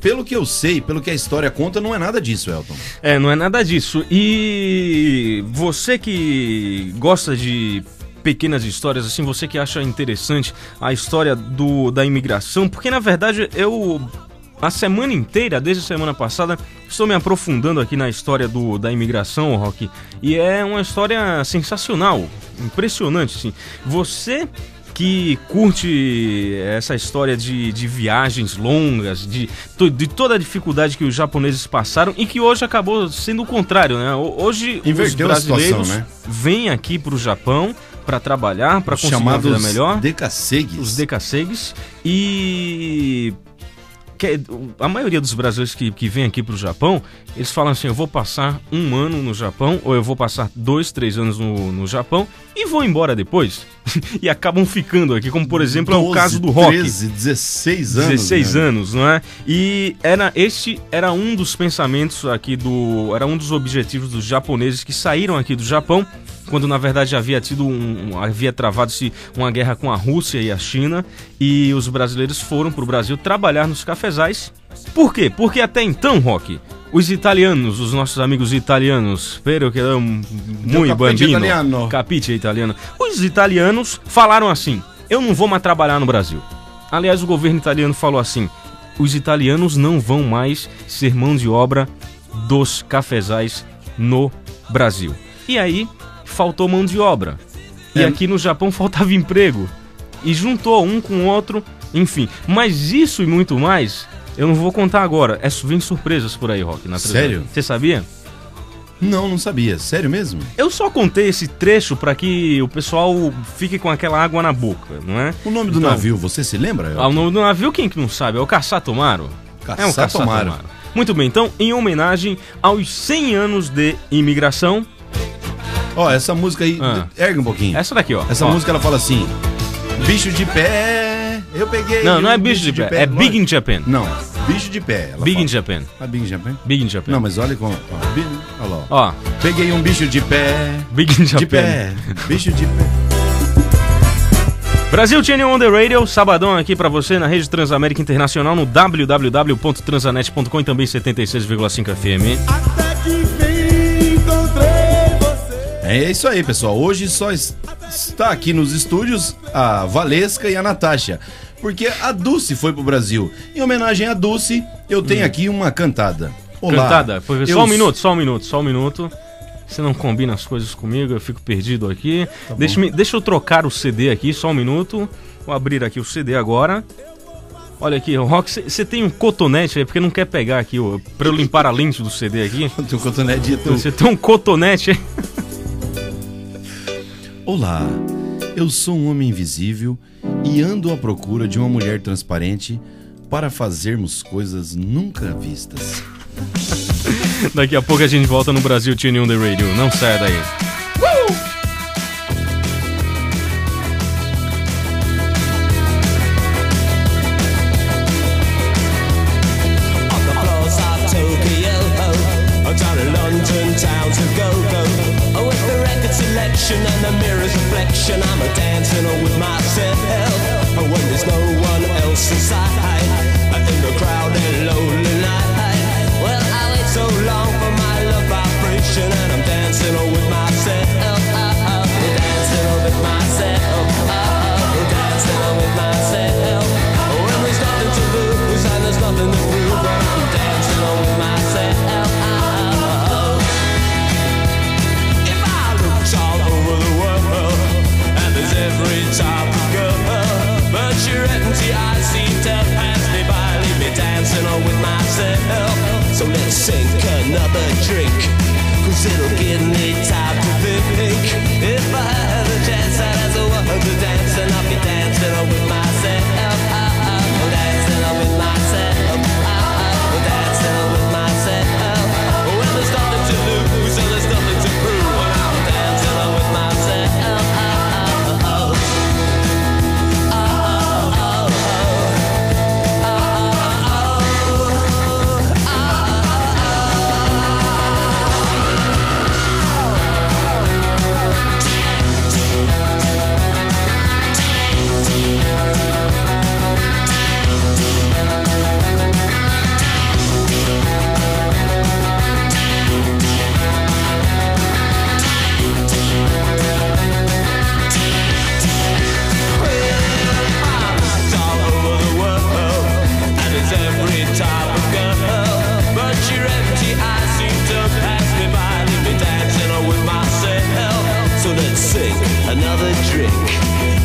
pelo que eu sei, pelo que a história conta, não é nada disso, Elton. É, não é nada disso. E você que gosta de pequenas histórias, assim, você que acha interessante a história do, da imigração, porque na verdade eu. A semana inteira, desde a semana passada, estou me aprofundando aqui na história do, da imigração, Rock. E é uma história sensacional, impressionante, assim. Você que curte essa história de, de viagens longas, de, de toda a dificuldade que os japoneses passaram e que hoje acabou sendo o contrário, né? Ho- Hoje Inverteu os a situação, brasileiros né? vêm aqui para o Japão para trabalhar, para Os conseguir uma vida melhor. decassegues. Os decassegues. E que- a maioria dos brasileiros que, que vem aqui pro Japão, eles falam assim: eu vou passar um ano no Japão, ou eu vou passar dois, três anos no, no Japão e vou embora depois. e acabam ficando aqui, como por exemplo é o 12, caso do Rock. 13, 16 anos. 16 né? anos, não é? E era este era um dos pensamentos aqui do, era um dos objetivos dos japoneses que saíram aqui do Japão, quando na verdade havia tido um, havia travado-se uma guerra com a Rússia e a China, e os brasileiros foram para o Brasil trabalhar nos cafezais. Por quê? Porque até então, Rock, os italianos, os nossos amigos italianos, spero que é um muito bambino, italiano. capite italiano. Os italianos falaram assim: "Eu não vou mais trabalhar no Brasil". Aliás, o governo italiano falou assim: os italianos não vão mais ser mão de obra dos cafezais no Brasil. E aí, faltou mão de obra. E É. aqui no Japão faltava emprego. E juntou um com o outro, enfim. Mas isso e muito mais, eu não vou contar agora. É, vem surpresas por aí, Rock. Na Sério? Você sabia? Não, não sabia. Sério mesmo? Eu só contei esse trecho para que o pessoal fique com aquela água na boca, não é? O nome do Então, navio, você se lembra? Ah, o nome do navio, quem que não sabe? É o Caçatomaro. é Caçatomaro. Caçatomaro. Muito bem, então, em homenagem aos 100 anos de imigração... Ó, essa música aí, Ah. ergue um pouquinho. Essa daqui, ó. Essa Ó. música ela fala assim: bicho de pé, eu peguei. Não, não é um bicho de pé, é Big in Japan. Não, bicho de pé. ela Big fala. in Japan. Ah, Big in Japan? Big in Japan. Não, mas olha como. Ó, bi- olha lá. ó. Ó, Peguei um bicho de pé. Big in Japan. De pé. Bicho de pé. Brasil Channel on the Radio, sabadão aqui pra você na Rede Transamérica Internacional no www.transanet.com e também 76,5 FM. É isso aí, pessoal. Hoje só es- está aqui nos estúdios a Valesca e a Natasha. Porque a Dulce foi pro Brasil. Em homenagem a Dulce, eu tenho aqui uma cantada. Olá. Hum. Cantada, foi- eu só um minuto, só um minuto, só um minuto. Você não combina as coisas comigo, eu fico perdido aqui. Tá deixa, me- deixa eu trocar o CD aqui, só um minuto. Vou abrir aqui o CD agora. Olha aqui, Rock, você tem um cotonete aí, porque não quer pegar aqui, ó, pra eu limpar a lente do CD aqui. Tem um cotonete de tu. Você tem um cotonete aí. Olá, eu sou um homem invisível e ando à procura de uma mulher transparente para fazermos coisas nunca vistas. Daqui a pouco a gente volta no Brasil Tune on the Radio. Não saia daí.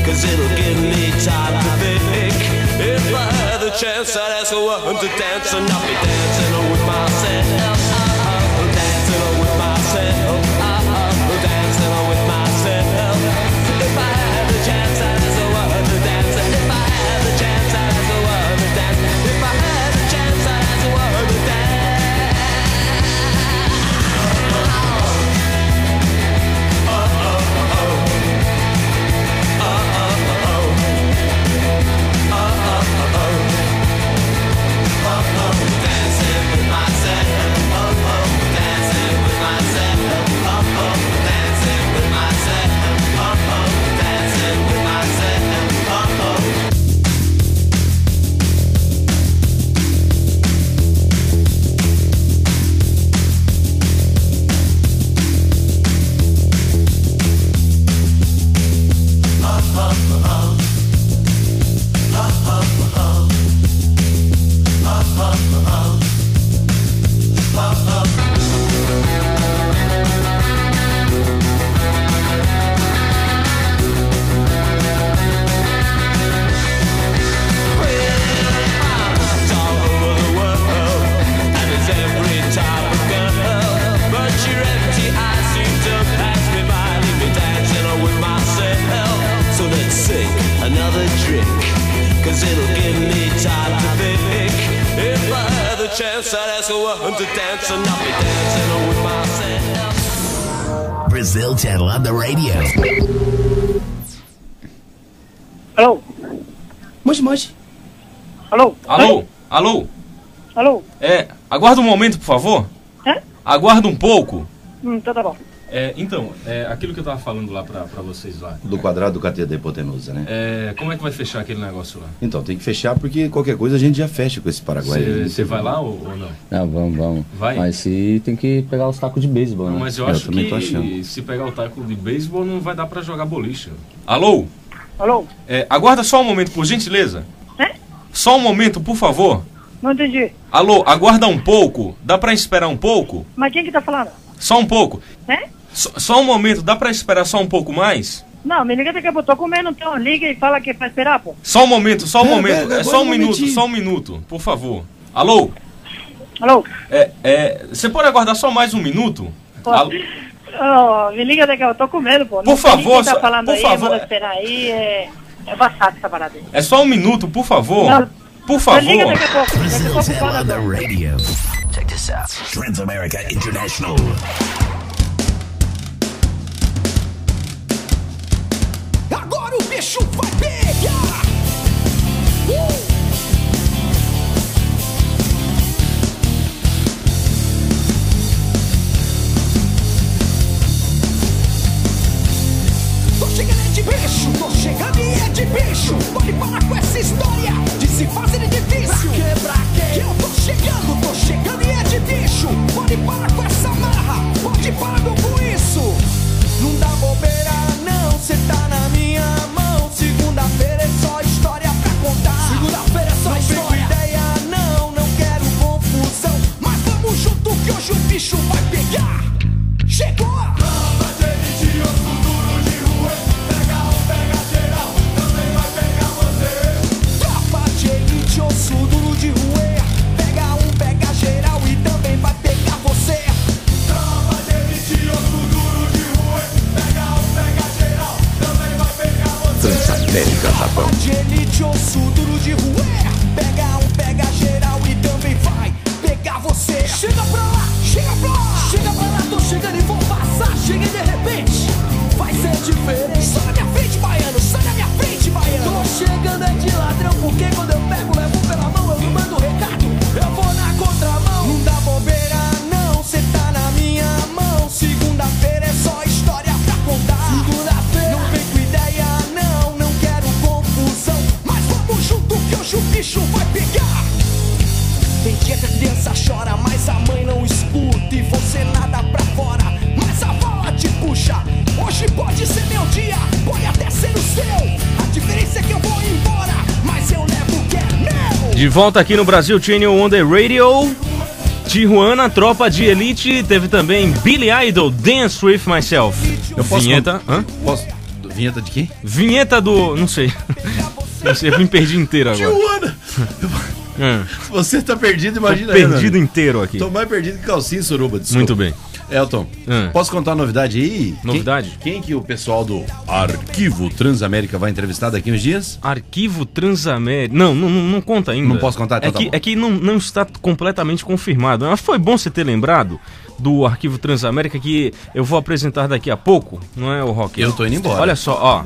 Cause it'll give me time to think. If I had the chance, I'd ask a woman to dance and I'll be dancing with myself. Aguarda um momento, por favor. É? Aguarda um pouco. Hum, então tá bom. É, então, é, aquilo que eu tava falando lá pra, pra vocês lá. Do quadrado do cateto da hipotenusa, né? É, como é que vai fechar aquele negócio lá? Então, tem que fechar porque qualquer coisa a gente já fecha com esse Paraguai. Você vai lá ou, ou não? Não, vamos, vamos. Vai? Mas se tem que pegar os tacos de beisebol, Não, né? mas eu acho que se pegar o taco de beisebol não vai dar pra jogar boliche. Alô? Alô? É, aguarda só um momento, por gentileza. Só um momento, por favor. Não entendi. Alô, aguarda um pouco. Dá pra esperar um pouco? Mas quem que tá falando? Só um pouco. É? Só, só um momento, dá pra esperar só um pouco mais? Não, me liga daqui a pouco. Tô comendo, então liga e fala que é pra esperar, pô. Só um momento, só um É, momento. é, É só um um minuto, só um minuto, por favor. Alô? Alô? É, é, você pode aguardar só mais um minuto? Alô? Ô, me liga daqui a pouco. Tô comendo, pô. Por sei favor, tá só- falando por aí, favor. manda esperar aí. É, é batata essa parada aí. É só um minuto, por favor. Não. Por Me liga favor. daqui a pouco. Daqui a pouco fala. Check this out. Transamerica International. Agora o bicho vai pegar! Uh! Tô chegando de bicho, tô chegando é de bicho. Pode parar com essa história de se fazer de difícil. Pra quê, pra quê? Eu tô chegando, tô chegando e é de bicho. Pode parar com essa marra, pode parar com isso. Não dá bobeira, não, cê tá na minha mão. Segunda-feira é só história pra contar. Segunda-feira é só não história. Não ideia, não, não quero confusão. Mas vamos junto que hoje o bicho vai pegar. Você. Transamérica Japão. Tropa de elite, osso duro de ruê. Pega um, pega De volta aqui no Brasil Channel on the Radio. Tijuana, Tropa de Elite. Teve também Billy Idol, Dance With Myself. Eu posso Vinheta. Hã? Posso Vinheta de quem? Vinheta do. Não sei. Não sei, eu me perdi inteiro agora. Tijuana! Se você tá perdido, tô imagina aí, meu perdido amigo. inteiro aqui. Tô mais perdido que calcinha e suruba, desculpa. Muito bem. Elton, Ah. posso contar uma novidade aí? Novidade? Quem, quem que o pessoal do Arquivo Transamérica vai entrevistar daqui uns dias? Arquivo Transamérica. Não, não, não, conta ainda. Não posso contar? Então É tá que, é que não, não está completamente confirmado. Mas foi bom você ter lembrado do Arquivo Transamérica que eu vou apresentar daqui a pouco, não é, o Rock? Eu tô indo embora. Olha só, ó.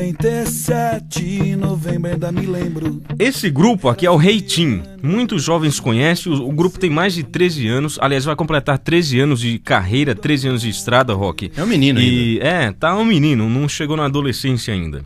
997, novembro ainda me lembro. Esse grupo aqui é o Reitim. Muitos jovens conhecem. O, o grupo tem mais de 13 anos. Aliás, vai completar 13 anos de carreira, 13 anos de estrada, Rock. É um menino e, É, tá um menino, não chegou na adolescência ainda.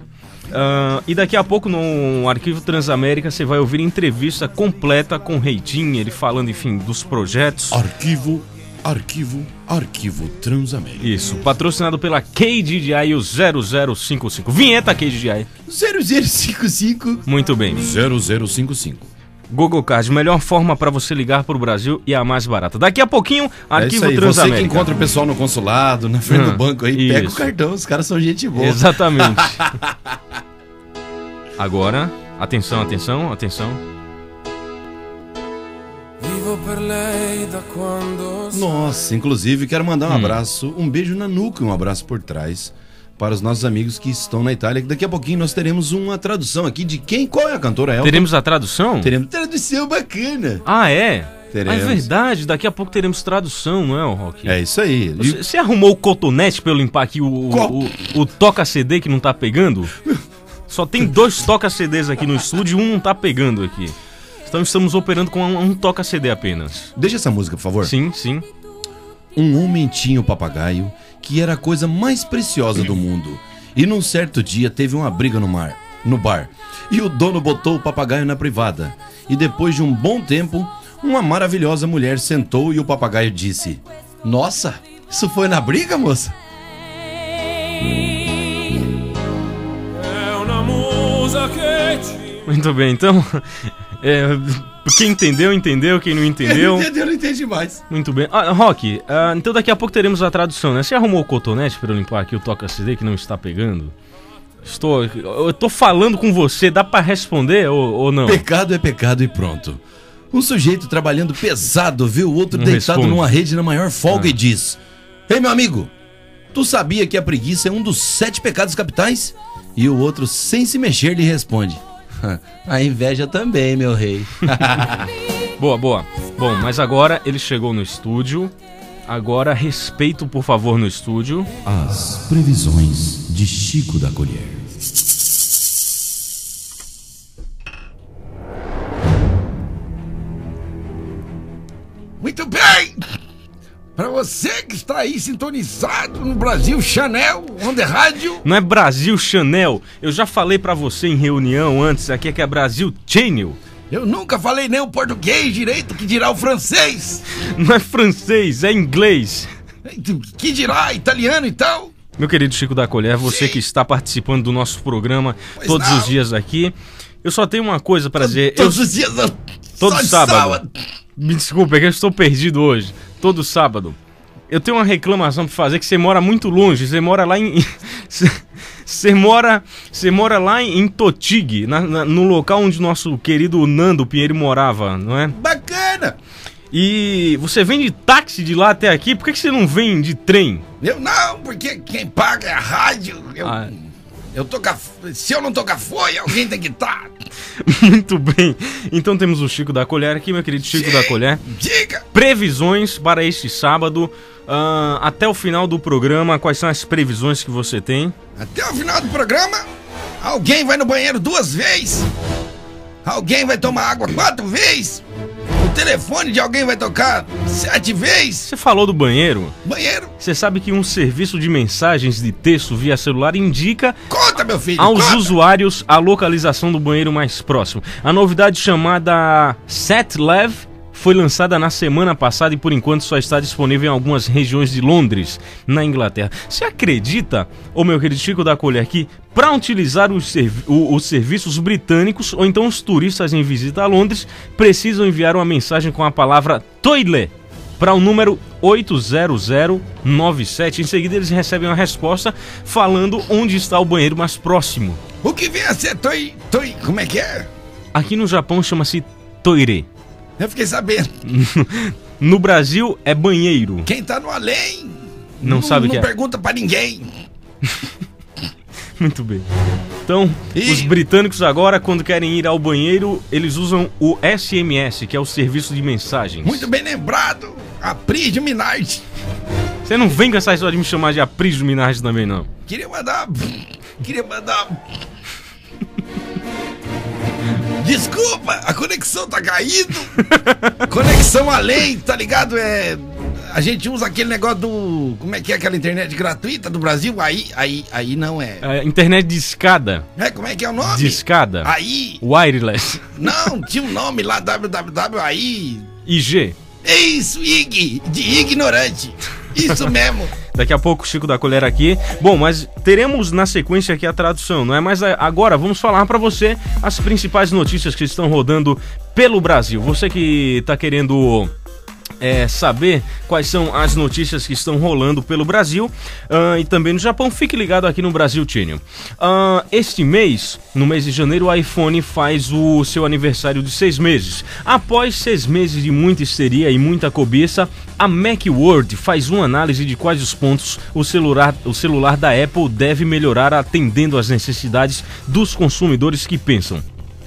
Ah, e daqui a pouco no Arquivo Transamérica você vai ouvir entrevista completa com o Reitim, ele falando, enfim, dos projetos. Arquivo, arquivo, arquivo Transamérica. Isso, patrocinado pela KDDI e o 0055. Vinheta KDDI. 0055 Muito bem. 0055. Google Card, melhor forma para você ligar para o Brasil e a mais barata. Daqui a pouquinho, É isso Arquivo aí, você que Transamérica. encontra o pessoal no consulado, na frente Ah, do banco aí, pega o isso. cartão, os caras são gente boa. Exatamente. Agora, atenção, atenção, atenção. Nossa, inclusive quero mandar um Hum. abraço, um beijo na nuca e um abraço por trás para os nossos amigos que estão na Itália. que Daqui a pouquinho nós teremos uma tradução aqui de quem, qual é a cantora Elton? Teremos a tradução? Teremos tradução bacana. Ah, é? Teremos. Ah, é verdade, daqui a pouco teremos tradução, não é, Rock? É isso aí. E- Você, você arrumou o cotonete pra eu limpar aqui o, o, o- o toca-CD que não tá pegando? Só tem dois toca-CDs aqui no estúdio e um não tá pegando aqui. Então estamos operando com um, um toca-CD apenas. Deixa essa música, por favor. Sim, sim. Um homem tinha o papagaio que era a coisa mais preciosa do mundo. E num certo dia teve uma briga no mar, no bar. E o dono botou o papagaio na privada. E depois de um bom tempo, uma maravilhosa mulher sentou e o papagaio disse: Nossa, isso foi na briga, moça? É Muito bem, então. é, quem entendeu, entendeu. Quem não entendeu. Entendeu? Não entendi mais. Muito bem. Ah, Rock, ah, então daqui a pouco teremos a tradução, né? Você arrumou o cotonete para eu limpar aqui o toca-CD que não está pegando? Estou. Eu tô falando com você, dá para responder ou, ou não? Pecado é pecado e pronto. Um sujeito trabalhando pesado viu o outro Não deitado responde. numa rede na maior folga Ah. e diz: Ei, meu amigo, tu sabia que a preguiça é um dos sete pecados capitais? E o outro, sem se mexer, lhe responde: A inveja também, meu rei. Boa, boa. Bom, mas agora ele chegou no estúdio. Agora respeito, por favor, no estúdio. As previsões de Chico da Colher. Muito bem! Para você que está aí sintonizado no Brasil Chanel, on the rádio, Não é Brasil Chanel. Eu já falei pra você em reunião antes aqui que é Brasil Channel. eu nunca falei nem o português direito, que dirá o francês, Não é francês, é inglês. que dirá italiano e tal. Meu querido Chico da Colher, você que está participando do nosso programa todos não. os dias aqui. Eu só tenho uma coisa pra dizer. Todos eu... os dias. Todo sábado. sábado. Me desculpa, é que eu estou perdido hoje. Todo sábado. Eu tenho uma reclamação pra fazer que você mora muito longe. Você mora lá em. Você mora, você mora lá em Totig, na- na- no local onde nosso querido Nando Pinheiro morava, não é? Bacana! E você vem de táxi de lá até aqui, por que, que você não vem de trem? Eu não, porque quem paga é a rádio. Eu, Ah. Eu tocar, se eu não tocar foi, alguém tem que estar. Muito bem. Então temos o Chico da Colher aqui, meu querido Chico da Colher. Diga! Previsões para este sábado. ah, até o final do programa, quais são as previsões que você tem? Até o final do programa, alguém vai no banheiro duas vezes. Alguém vai tomar água quatro vezes. O telefone de alguém vai tocar sete vezes. Você falou do banheiro? Banheiro? Você sabe que um serviço de mensagens de texto via celular indica Conta, meu filho. aos conta. usuários a localização do banheiro mais próximo. A novidade chamada SatLav foi lançada na semana passada e por enquanto só está disponível em algumas regiões de Londres, na Inglaterra. Você acredita, ô meu querido Chico da Colher, que para utilizar os, servi- o- os serviços britânicos ou então os turistas em visita a Londres precisam enviar uma mensagem com a palavra toilet? para o número 80097. Em seguida eles recebem uma resposta falando onde está o banheiro mais próximo. O que vem a ser toi, toi, como é que é? Aqui no Japão chama-se toire. Eu fiquei sabendo. no Brasil é banheiro. Quem tá no além Não sabe o que não é. pergunta pra ninguém. Muito bem. Então, os britânicos agora, quando querem ir ao banheiro, eles usam o SMS, que é o serviço de mensagens. Muito bem lembrado. A Pri de Minardi. Você não vem com essa história de me chamar de Apris do Minardi também, não. Queria mandar. Queria mandar. Desculpa, a conexão tá caindo. conexão além, tá ligado? É. A gente usa aquele negócio do. Como é que é aquela internet gratuita do Brasil? Aí, aí, aí não é. É, internet de escada. É, como é que é o nome? De escada. Aí. Wireless. Não, tinha um nome lá, www, aí. IG. É isso, IG, de ignorante. Isso mesmo. Daqui a pouco o Chico da Colher aqui. Bom, mas teremos na sequência aqui a tradução, não é? Mas a- agora vamos falar pra você as principais notícias que estão rodando pelo Brasil. Você que tá querendo é, saber quais são as notícias que estão rolando pelo Brasil ah, e também no Japão, fique ligado aqui no Brasil Channel. Ah, este mês, no mês de janeiro, o iPhone faz o seu aniversário de seis meses. Após seis meses de muita histeria e muita cobiça, a Macworld faz uma análise de quais os pontos o celular, o celular da Apple deve melhorar atendendo às necessidades dos consumidores que pensam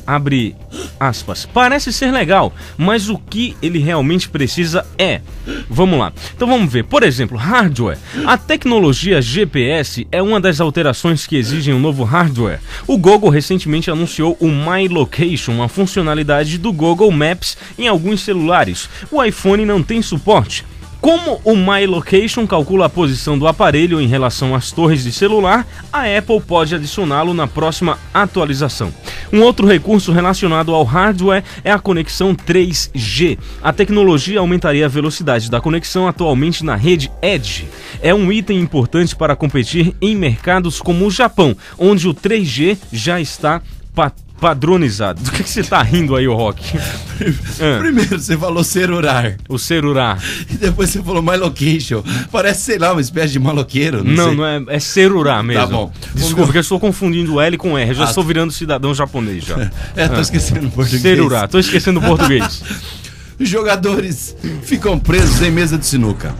abre aspas. Parece ser legal, mas o que ele realmente precisa é. Vamos lá. Então vamos ver. Por exemplo, hardware. A tecnologia GPS é uma das alterações que exigem um novo hardware. O Google recentemente anunciou o My Location, uma funcionalidade do Google Maps em alguns celulares. O iPhone não tem suporte. Como o My Location calcula a posição do aparelho em relação às torres de celular, a Apple pode adicioná-lo na próxima atualização. Um outro recurso relacionado ao hardware é a conexão 3G. A tecnologia aumentaria a velocidade da conexão atualmente na rede Edge. É um item importante para competir em mercados como o Japão, onde o 3G já está pa- padronizado. Do que, que você tá rindo aí, ô Rock? Ah. Primeiro você falou celular. O celular. E depois você falou my location. Parece, sei lá, uma espécie de maloqueiro. Não, Não, sei. não é, é celular mesmo. Tá bom. Desculpa, porque eu estou confundindo L com R. Eu já Ah, estou virando cidadão japonês já. É, tô esquecendo o português. Celular, tô esquecendo o português. Jogadores ficam presos em mesa de sinuca.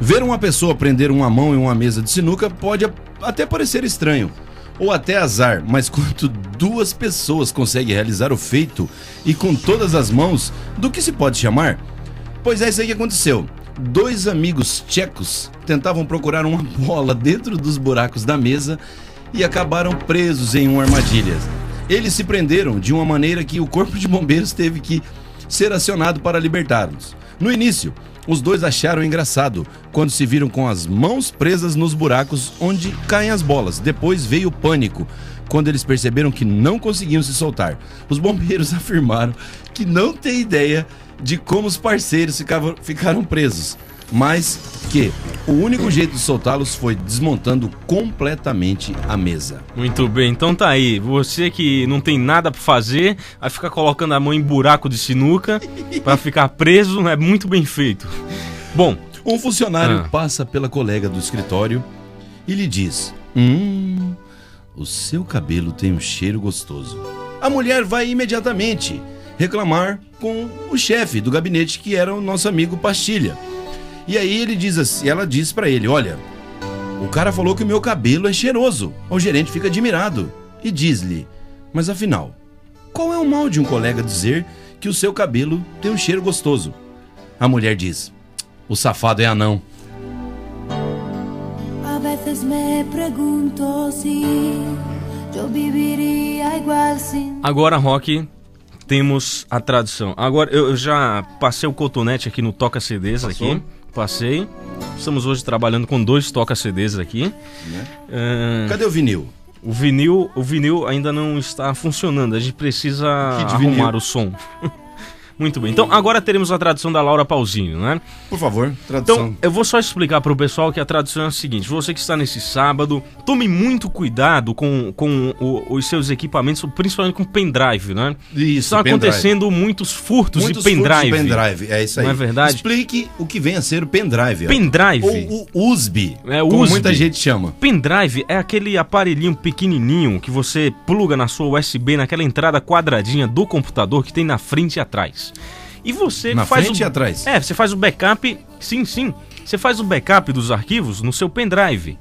Ver uma pessoa prender uma mão em uma mesa de sinuca pode até parecer estranho, ou até azar, mas quando duas pessoas conseguem realizar o feito e com todas as mãos, do que se pode chamar? Pois é isso aí que aconteceu. Dois amigos tchecos tentavam procurar uma bola dentro dos buracos da mesa e acabaram presos em uma armadilha. Eles se prenderam de uma maneira que o corpo de bombeiros teve que ser acionado para libertá-los. No início, os dois acharam engraçado quando se viram com as mãos presas nos buracos onde caem as bolas. Depois veio o pânico quando eles perceberam que não conseguiam se soltar. Os bombeiros afirmaram que não têm ideia de como os parceiros ficavam, ficaram presos, mas que o único jeito de soltá-los foi desmontando completamente a mesa. Muito bem, então tá aí. Você que não tem nada pra fazer, vai ficar colocando a mão em buraco de sinuca pra ficar preso, é muito bem feito. Bom, Um funcionário Ah. passa pela colega do escritório e lhe diz: Hum, o seu cabelo tem um cheiro gostoso. A mulher vai imediatamente reclamar com o chefe do gabinete, que era o nosso amigo Pastilha. E aí ele diz assim, ela diz pra ele: Olha, o cara falou que o meu cabelo é cheiroso. O gerente fica admirado e diz-lhe: Mas afinal, qual é o mal de um colega dizer que o seu cabelo tem um cheiro gostoso? A mulher diz: O safado é anão. A veces me pregunto si yo viviría igual sin agora, Rock, temos a tradução. Agora, eu eu já passei o cotonete aqui no Toca CDs Passou? aqui. Passei. Estamos hoje trabalhando com dois Toca CDs aqui. Ah, Cadê o vinil? O vinil, o vinil ainda não está funcionando. A gente precisa arrumar vinil. o som. Muito bem. Então agora teremos a tradução da Laura Pausini, né? Por favor, tradução. Então, eu vou só explicar para o pessoal que a tradução é a seguinte: você que está nesse sábado, tome muito cuidado com, com o- os seus equipamentos, principalmente com pendrive, né? Isso, Está pendrive. acontecendo muitos furtos Muitos de pendrive. furtos de pendrive, é isso aí. Não é verdade? Explique o que vem a ser o pendrive. Pendrive. Ou o USB, É, como USB. muita gente chama. Pendrive é aquele aparelhinho pequenininho que você pluga na sua USB naquela entrada quadradinha do computador que tem na frente e atrás. E você Na faz frente o... e atrás? É, você faz o backup, sim, sim. Você faz o backup dos arquivos no seu pendrive.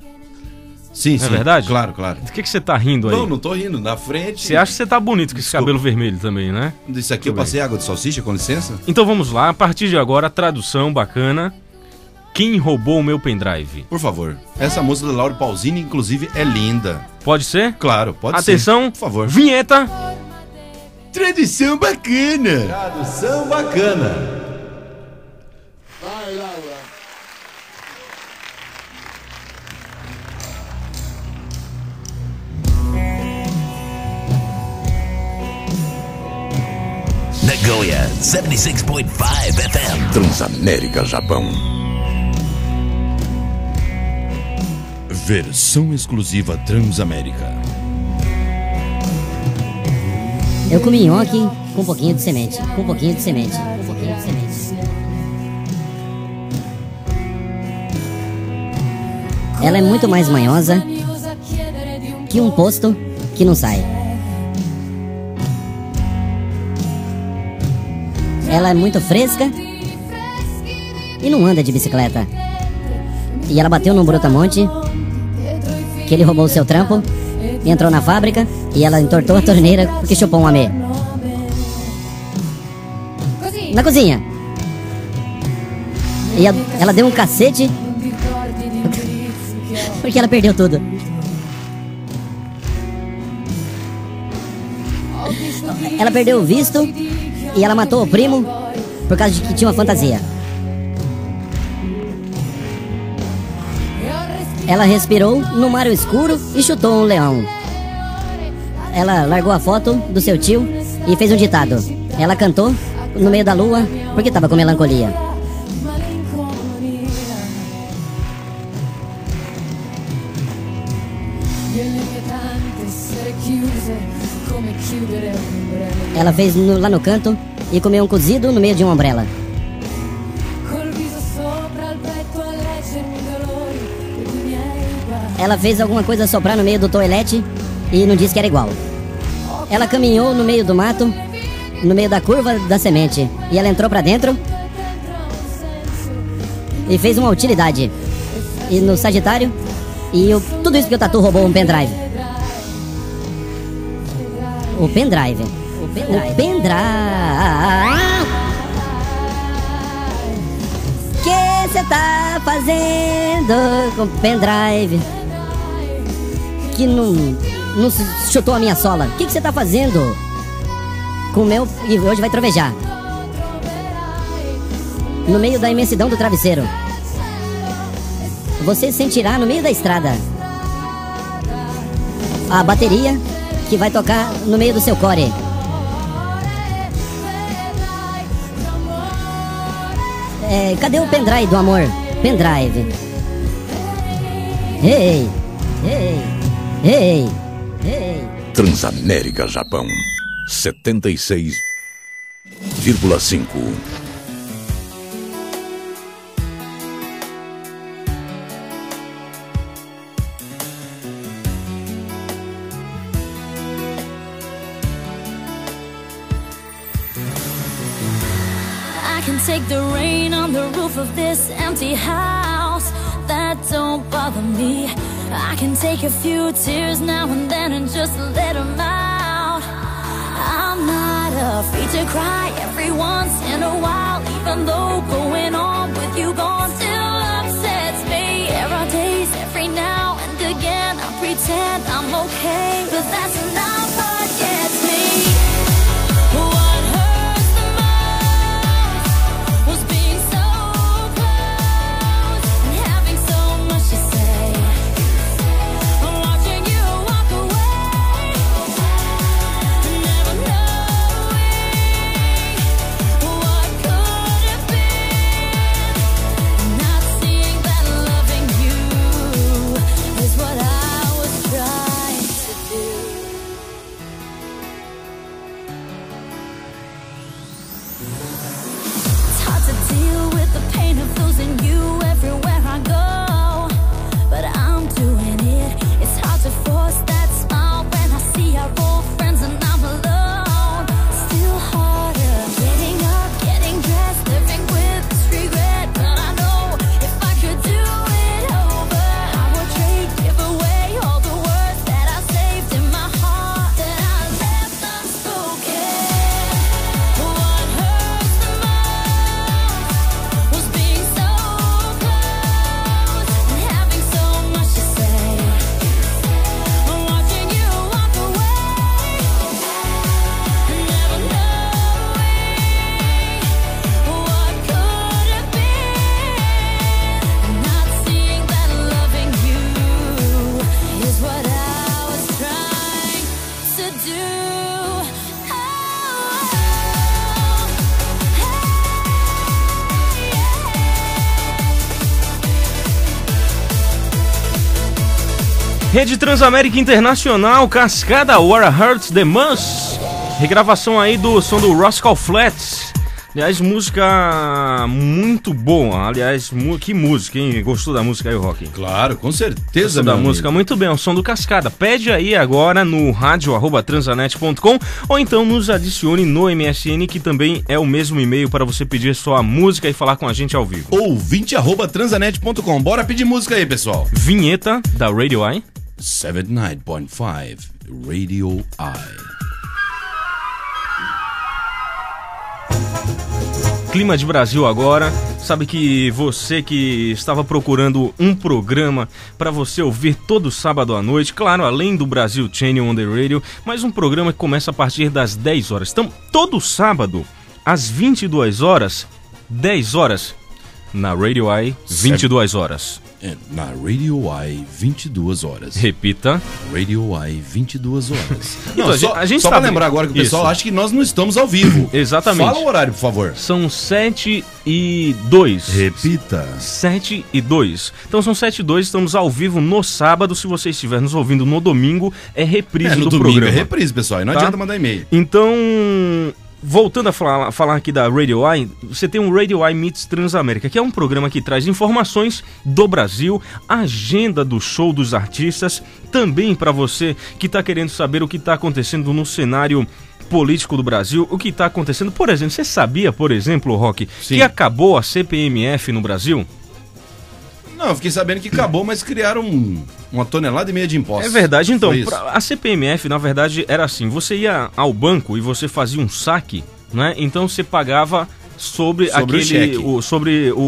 Sim, Não sim. É verdade? Claro, claro. Do que, que você tá rindo aí? Não, não tô rindo. Na frente. Você acha que você tá bonito com esse cabelo vermelho também, né? Isso aqui eu Tudo bem. passei água de salsicha, com licença? Então vamos lá, a partir de agora, tradução bacana. Quem roubou o meu pendrive? Por favor. Essa música da Laura Pausini, inclusive, é linda. Pode ser? Claro, pode Atenção, ser. Por favor. Vinheta. Tradição bacana. Tradução bacana. Vai, Laura. Nagoya 76.5 FM. Transamérica Japão. Versão exclusiva Transamérica. Eu comi nhoque com um pouquinho de semente, com um pouquinho de semente, com um pouquinho de semente. Ela é muito mais manhosa que um posto que não sai. Ela é muito fresca e não anda de bicicleta. E ela bateu num brutamonte que ele roubou o seu trampo entrou na fábrica e ela entortou a torneira porque chupou um amê. Na cozinha. E a- ela deu um cacete porque ela perdeu tudo. Ela perdeu o visto e ela matou o primo por causa de que tinha uma fantasia. Ela respirou no mar escuro e chutou um leão. Ela largou a foto do seu tio e fez um ditado. Ela cantou no meio da lua porque estava com melancolia. Ela fez no- lá no canto e comeu um cozido no meio de uma ombrella. Ela fez alguma coisa soprar no meio do toilette e não disse que era igual. Ela caminhou no meio do mato, no meio da curva da semente, e ela entrou pra dentro e fez uma utilidade. E no Sagitário, e o- tudo isso porque o Tatu roubou um pendrive. O pendrive. O pendrive. O pendrive. que você tá fazendo com o pendrive? Que não, não chutou a minha sola. O que você tá fazendo com o meu. E hoje vai trovejar. No meio da imensidão do travesseiro. Você sentirá no meio da estrada a bateria que vai tocar no meio do seu core. É, cadê o pendrive do amor? Pendrive. Ei, ei, ei, ei. Transamérica Japão. 76,5. I can take the rain on the roof of this empty house. That don't bother me. I can take a few tears now and then and just let them out. I'm not afraid to cry every once in a while, even though going on with you gone still upsets me. There are days every now and again I pretend I'm okay, but that's not Rede Transamérica Internacional, Cascada, What Hurts the Most. Regravação aí do som do Roscoe Flats. Aliás, música muito boa. Aliás, que música, hein? Gostou da música aí, Rock? Claro, com certeza, Gostou da amigo. música? Muito bem, o som do Cascada. Pede aí agora no rádio arroba transanet.com ou então nos adicione no MSN, que também é o mesmo e-mail para você pedir sua música e falar com a gente ao vivo. Ouvinte arroba transanet.com. Bora pedir música aí, pessoal. Vinheta da Radio Eye. 79.5 Radio Eye. Clima de Brasil agora. Sabe que você que estava procurando um programa para você ouvir todo sábado à noite, claro, além do Brasil Channel on the Radio, mas um programa que começa a partir das 10 horas. Então, todo sábado, às 22 horas, 10 horas, na Radio Eye, 22 horas. É, na Radio Eye, 22 horas. Repita. Radio Eye, 22 horas. Então, Não, a só, a gente só tá pra lembrar agora que o pessoal Isso. acha que nós não estamos ao vivo. Exatamente. Fala o horário, por favor. São 7 e 2. Repita. 7 e 2. Então são 7 e 2, estamos ao vivo no sábado. Se você estiver nos ouvindo no domingo, é reprise É, no do domingo programa. é reprise, pessoal. E não Tá? adianta mandar e-mail. Então, voltando a falar, falar aqui da Radio Eye, você tem o Radio Eye Meets Transamérica, que é um programa que traz informações do Brasil, agenda do show dos artistas, também para você que está querendo saber o que está acontecendo no cenário político do Brasil, o que está acontecendo. Por exemplo, você sabia, por exemplo, Rock, que acabou a CPMF no Brasil? Não, eu fiquei sabendo que acabou, mas criaram um- uma tonelada e meia de impostos. É verdade, então. Isso. pra- a CPMF, na verdade, era assim: você ia ao banco e você fazia um saque, né? Então você pagava sobre, Sobre o aquele. cheque. o- sobre o,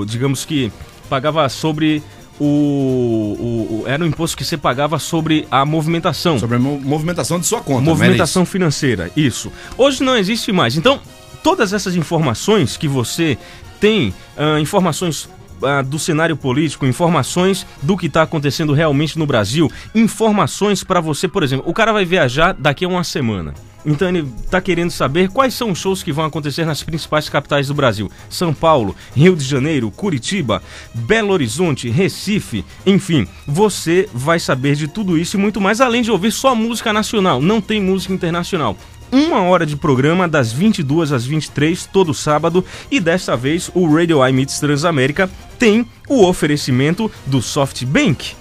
o- Digamos que pagava sobre. O, o- o- era um imposto que você pagava sobre a movimentação. Sobre a mo- movimentação de sua conta. Movimentação financeira, isso. Hoje não existe mais. Então, todas essas informações que você tem, ah, informações ah, do cenário político, informações do que está acontecendo realmente no Brasil, informações para você, por exemplo, o cara vai viajar daqui a uma semana. Então ele está querendo saber quais são os shows que vão acontecer nas principais capitais do Brasil: São Paulo, Rio de Janeiro, Curitiba, Belo Horizonte, Recife, enfim. Você vai saber de tudo isso e muito mais, além de ouvir só música nacional. Não tem música internacional. Uma hora de programa das 22 às 23 todo sábado e desta vez o Radio Eye Meets Transamérica tem o oferecimento do SoftBank.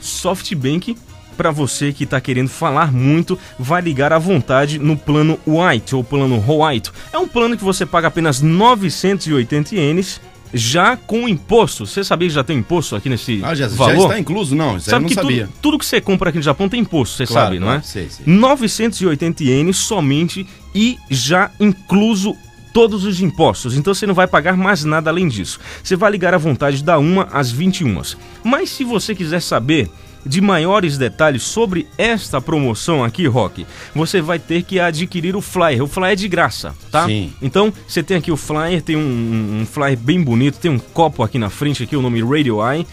SoftBank para você que está querendo falar muito, vai ligar à vontade no plano White ou plano White. É um plano que você paga apenas 980 ienes já com imposto. Você sabia que já tem imposto aqui nesse Ah, já, já valor? está incluso? Não, isso aí eu Sabe não que sabia. Tudo, tudo que você compra aqui no Japão tem imposto, você Claro, sabe, não é? sei, sei. 980 ienes somente e já incluso todos os impostos. Então você não vai pagar mais nada além disso. Você vai ligar à vontade da 1 às 21. Mas se você quiser saber de maiores detalhes sobre esta promoção aqui, Rock, você vai ter que adquirir o flyer. O flyer é de graça, tá? Sim. Então, você tem aqui o flyer, tem um, um flyer bem bonito, tem um copo aqui na frente, aqui o nome Radio Eye.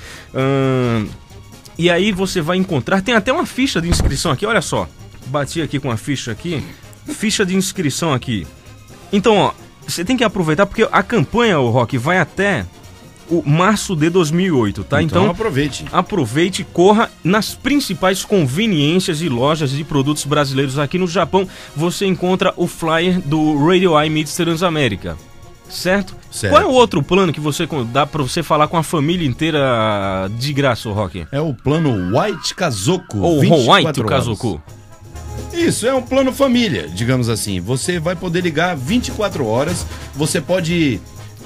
E aí você vai encontrar, tem até uma ficha de inscrição aqui, olha só. Bati aqui com a ficha aqui. Ficha de inscrição aqui. Então, ó, você tem que aproveitar porque a campanha, o Rock, vai até o março de 2008, tá? Então, aproveite. Aproveite e corra nas principais conveniências e lojas de produtos brasileiros aqui no Japão. Você encontra o flyer do Radio Eye Meets Transamérica. Certo? Certo. Qual é o outro plano que você dá pra você falar com a família inteira de graça, Rock? É o plano White Kazoku. Ou 24 White. Kazoku. Isso, é um plano família, digamos assim. Você vai poder ligar 24 horas, você pode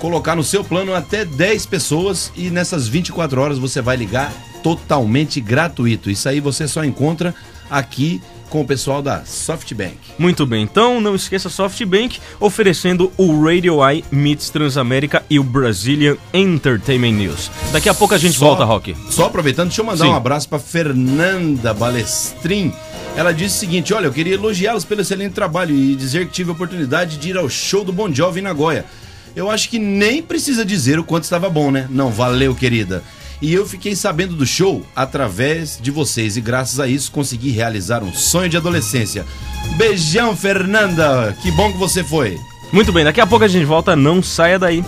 colocar no seu plano até 10 pessoas e nessas 24 horas você vai ligar totalmente gratuito. Isso aí você só encontra aqui com o pessoal da SoftBank. Muito bem, então não esqueça SoftBank oferecendo o Radio Eye Meets Transamérica e o Brazilian Entertainment News. Daqui a pouco a gente Só- volta, Rock. Só aproveitando, deixa eu mandar Sim. um abraço para Fernanda Balestrin. Ela disse o seguinte: Olha, eu queria elogiá-los pelo excelente trabalho e dizer que tive a oportunidade de ir ao show do Bon Jovi em Nagoya. Eu acho que nem precisa dizer o quanto estava bom, né? Não, valeu, querida. E eu fiquei sabendo do show através de vocês e graças a isso consegui realizar um sonho de adolescência. Beijão, Fernanda! Que bom que você foi. Muito bem, daqui a pouco a gente volta, não saia daí.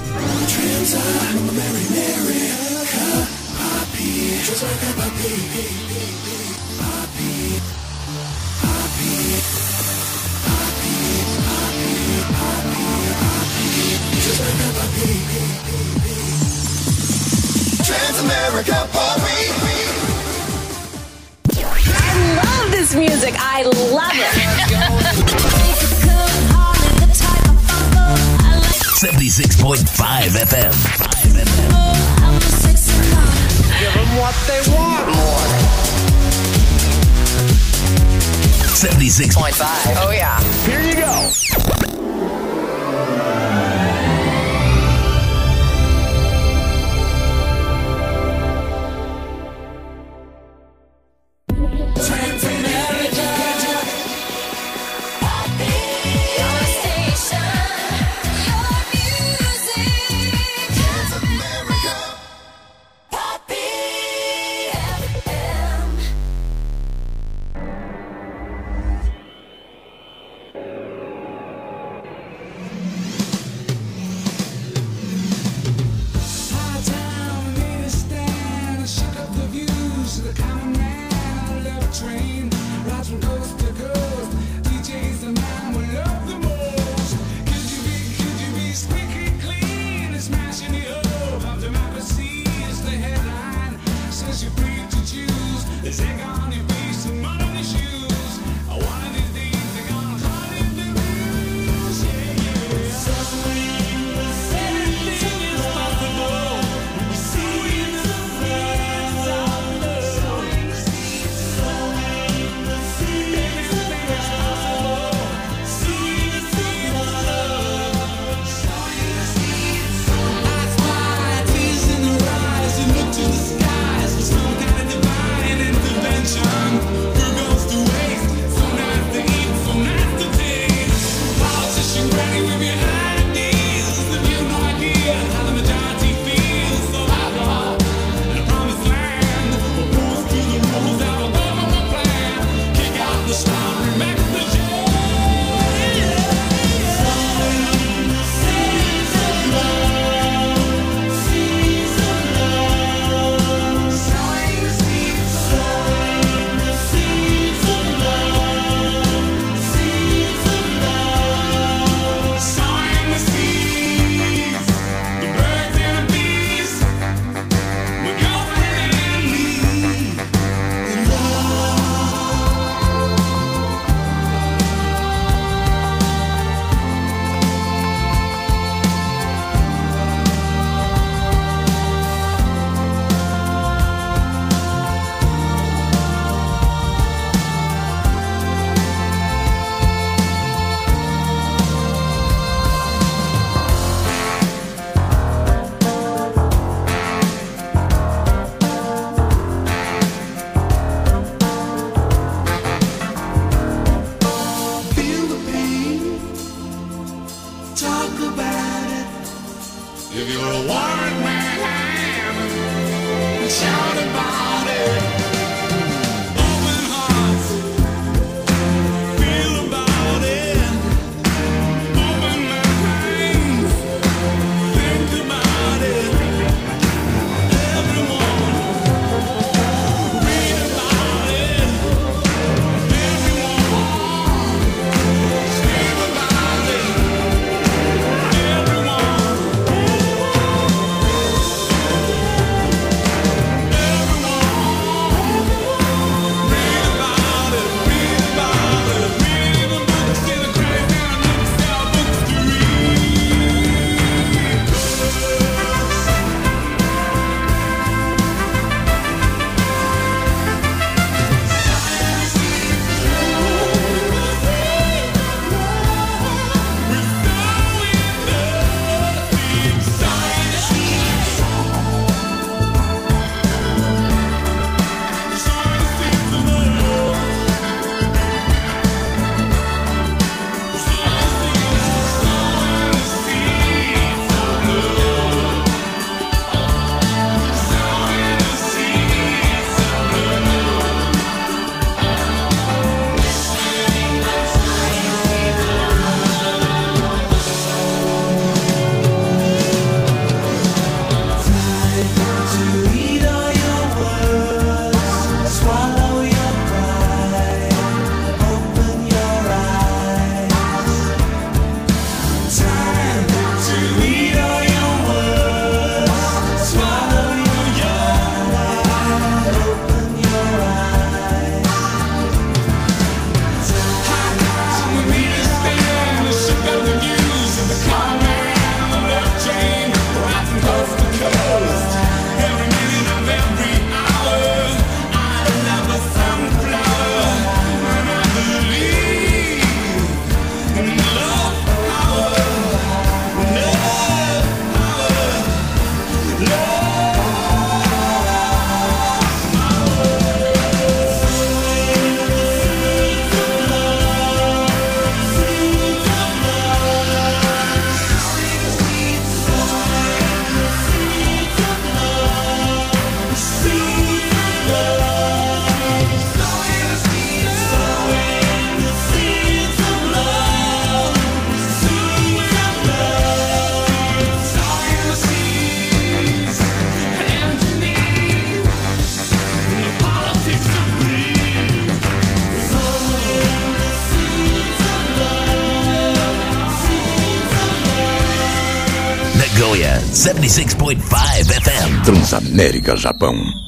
America, Bobby. I love this music. I love it. Seventy-six point five FM. Give them what they want, Seventy-six point five. Oh yeah. Here you go. 76.5 FM. Transamérica Japão.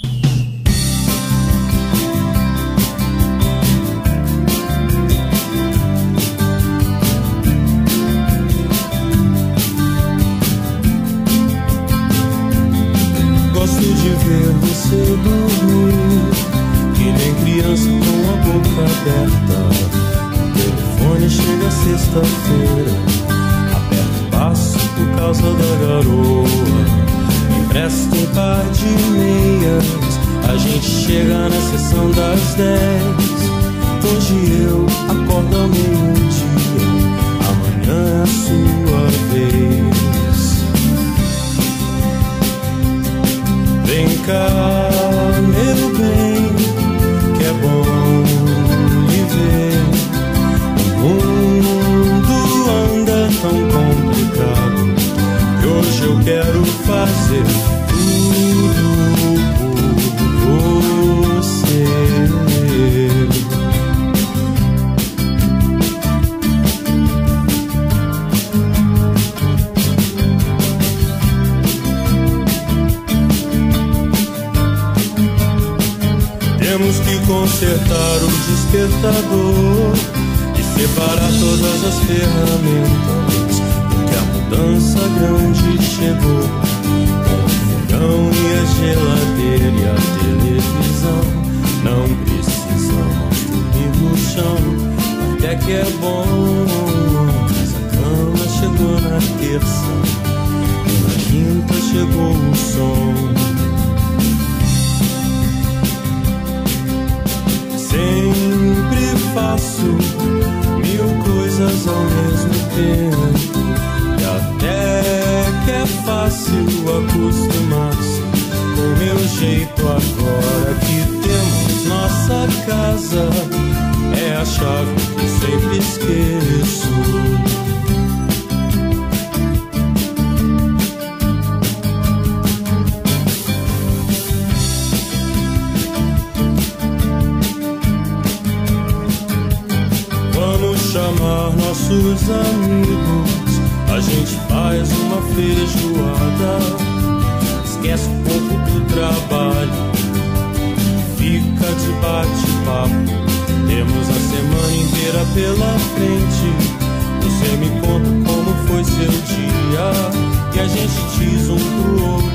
Diz um pro outro.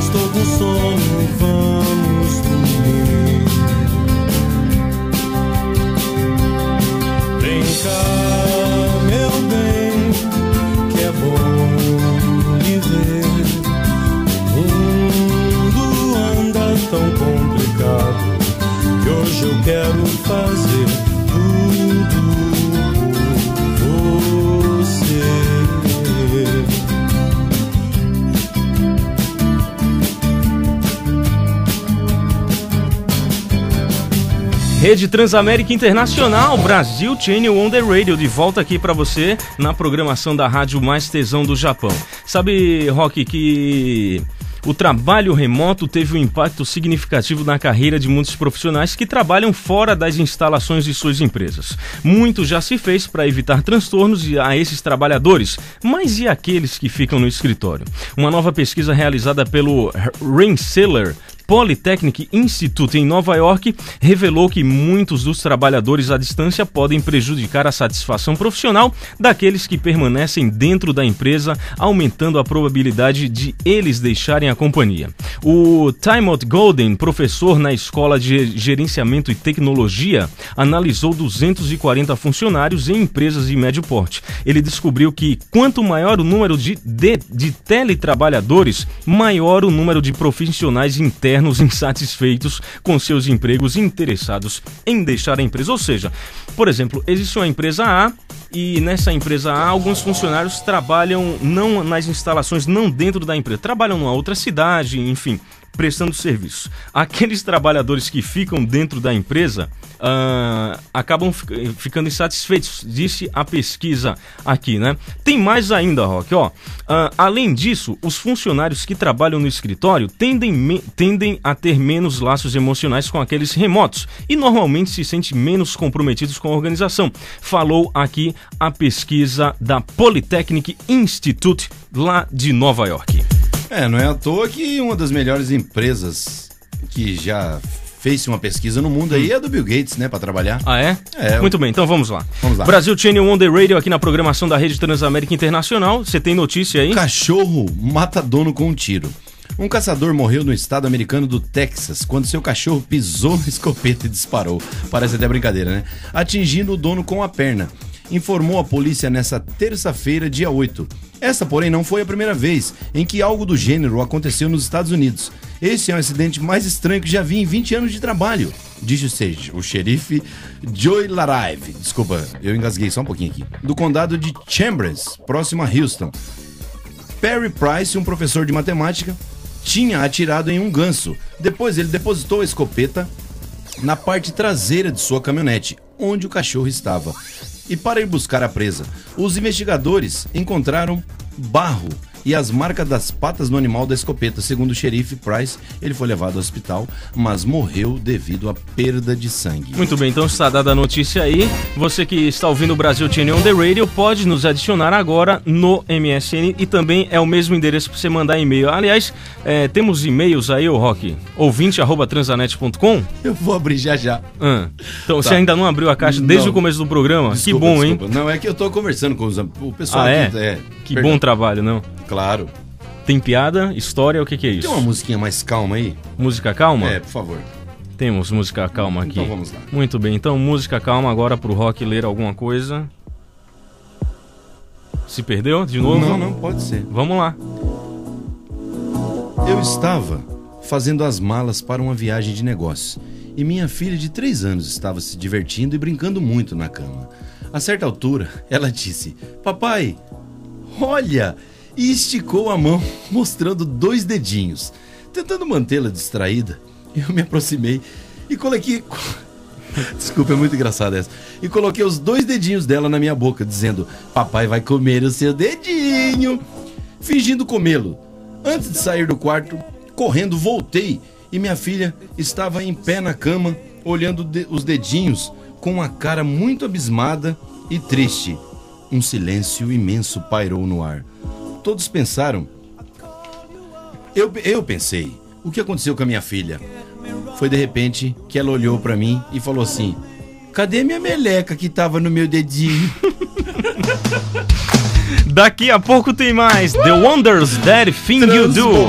Estou com sono, Rede Transamérica Internacional, Brasil Channel on the Radio, de volta aqui pra você na programação da rádio mais tesão do Japão. Sabe, Rock, que o trabalho remoto teve um impacto significativo na carreira de muitos profissionais que trabalham fora das instalações de suas empresas. Muito já se fez para evitar transtornos a esses trabalhadores, mas e aqueles que ficam no escritório? Uma nova pesquisa realizada pelo Rensselaer Polytechnic Institute em Nova York revelou que muitos dos trabalhadores à distância podem prejudicar a satisfação profissional daqueles que permanecem dentro da empresa, aumentando a probabilidade de eles deixarem a companhia. O Timothy Golden, professor na Escola de Gerenciamento e Tecnologia, analisou 240 funcionários em empresas de médio porte. Ele descobriu que quanto maior o número de, de, de teletrabalhadores, maior o número de profissionais internos insatisfeitos com seus empregos interessados em deixar a empresa. Ou seja, por exemplo, existe uma empresa A e nessa empresa A alguns funcionários trabalham não nas instalações, não dentro da empresa, trabalham numa outra cidade, enfim, prestando serviço. Aqueles trabalhadores que ficam dentro da empresa uh, acabam fi- ficando insatisfeitos, disse a pesquisa aqui, né? Tem mais ainda, Rock, ó. Ah, além disso, os funcionários que trabalham no escritório tendem, tendem a ter menos laços emocionais com aqueles remotos e normalmente se sentem menos comprometidos com a organização. Falou aqui a pesquisa da Polytechnic Institute lá de Nova York. É, não é à toa que uma das melhores empresas que já fez uma pesquisa no mundo aí é a do Bill Gates, né, pra trabalhar. Ah, é? É. Muito bem, então vamos lá. Vamos lá. Brasil Channel On The Radio aqui na programação da Rede Transamérica Internacional. Você tem notícia aí? Cachorro mata dono com um tiro. Um caçador morreu no estado americano do Texas quando seu cachorro pisou na escopeta e disparou. Parece até brincadeira, né? Atingindo o dono com a perna. Informou a polícia nessa terça-feira, dia 8. Essa, porém, não foi a primeira vez em que algo do gênero aconteceu nos Estados Unidos. Esse é o acidente mais estranho que já vi em 20 anos de trabalho, disse o, xerife Joy Laraive. Desculpa, eu engasguei só um pouquinho aqui. Do condado de Chambers, próximo a Houston. Perry Price, um professor de matemática, tinha atirado em um ganso. Depois ele depositou a escopeta na parte traseira de sua caminhonete, onde o cachorro estava. E para ir buscar a presa, os investigadores encontraram barro e as marcas das patas no animal da escopeta. Segundo o xerife Price, ele foi levado ao hospital, mas morreu devido à perda de sangue. Muito bem, então está dada a notícia aí. Você que está ouvindo o Brasil Channel On The Radio pode nos adicionar agora no MSN e também é o mesmo endereço para você mandar e-mail. Aliás, é, temos e-mails aí, ô Rock? Ouvinte arroba transanet.com? Eu vou abrir já já. Ah, então Tá. você ainda não abriu a caixa desde Não. o começo do programa? Desculpa, que bom, hein? desculpa. Não, é que eu tô conversando com os, o pessoal Ah, é? aqui. Que perdão. bom trabalho, não? Claro. Tem piada, história, o que, que é isso? Tem uma musiquinha mais calma aí? Música calma? É, por favor. Temos música calma aqui. Então vamos lá. Muito bem, então música calma agora pro Rock ler alguma coisa. Se perdeu de novo? Não, não, pode ser. Vamos lá. Eu estava fazendo as malas para uma viagem de negócios e minha filha de 3 anos estava se divertindo e brincando muito na cama. A certa altura, ela disse: Papai, olha! E esticou a mão, mostrando dois dedinhos. Tentando mantê-la distraída, eu me aproximei e coloquei. Desculpa, é muito engraçada essa. E coloquei os dois dedinhos dela na minha boca, dizendo: Papai vai comer o seu dedinho. Fingindo comê-lo. Antes de sair do quarto, correndo, voltei e minha filha estava em pé na cama, olhando de- os dedinhos com uma cara muito abismada e triste. Um silêncio imenso pairou no ar. Todos pensaram. Eu, eu pensei, o que aconteceu com a minha filha? Foi de repente que ela olhou pra mim e falou assim: Cadê minha meleca que tava no meu dedinho? Daqui a pouco tem mais The Wonders That Thing You Do.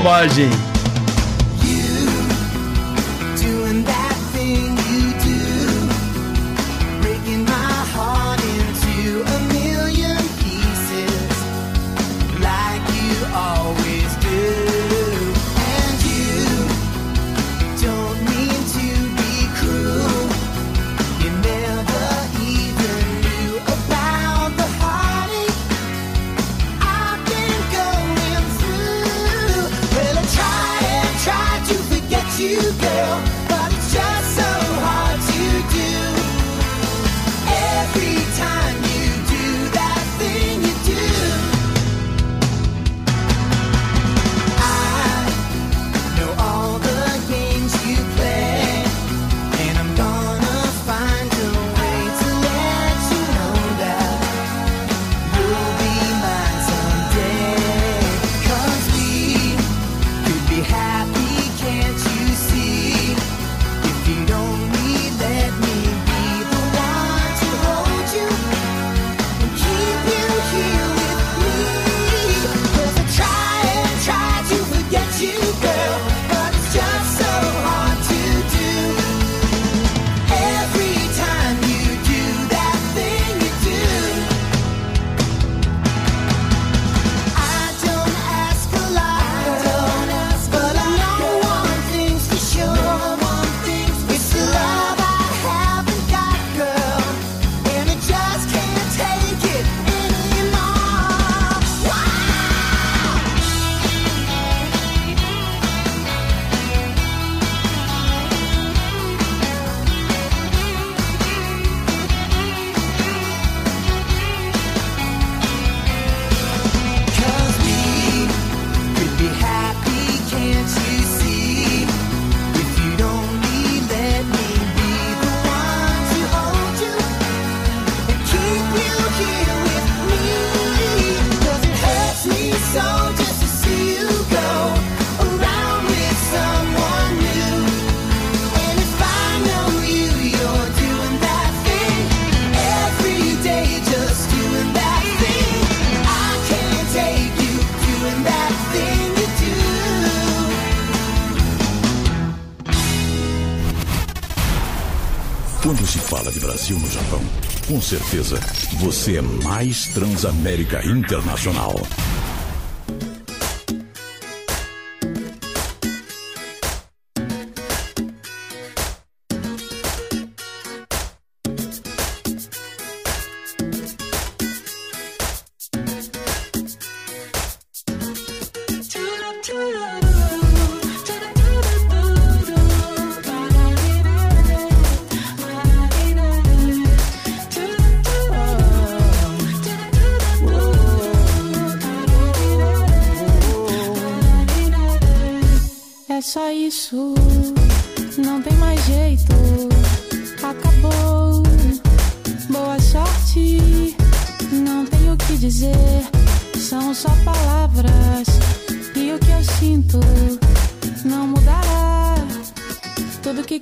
Brasil no Japão, com certeza você é mais Transamérica Internacional.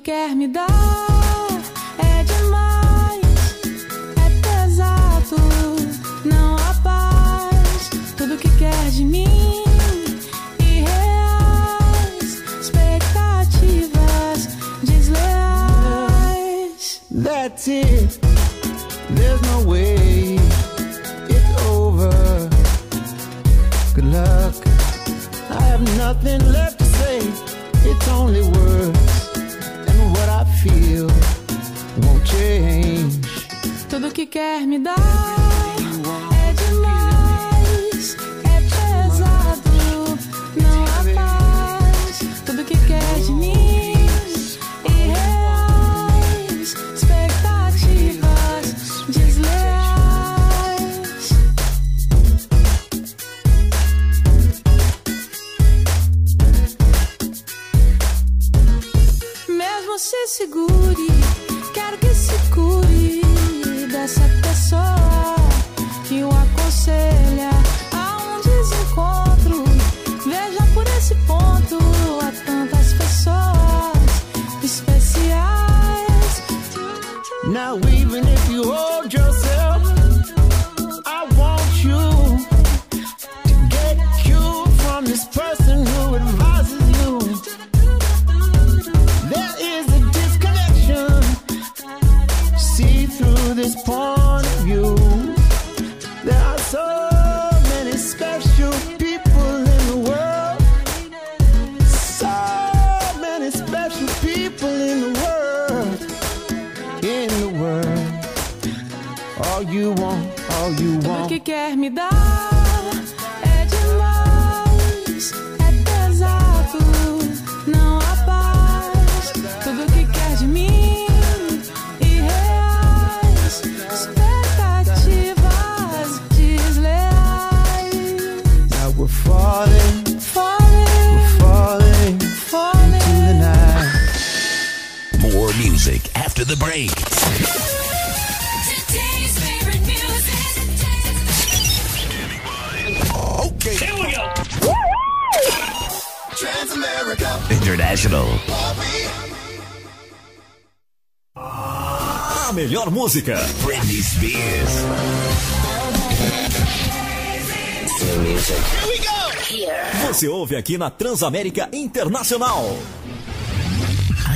Quer me dar música. Britney Spears. Você ouve aqui na Transamérica Internacional.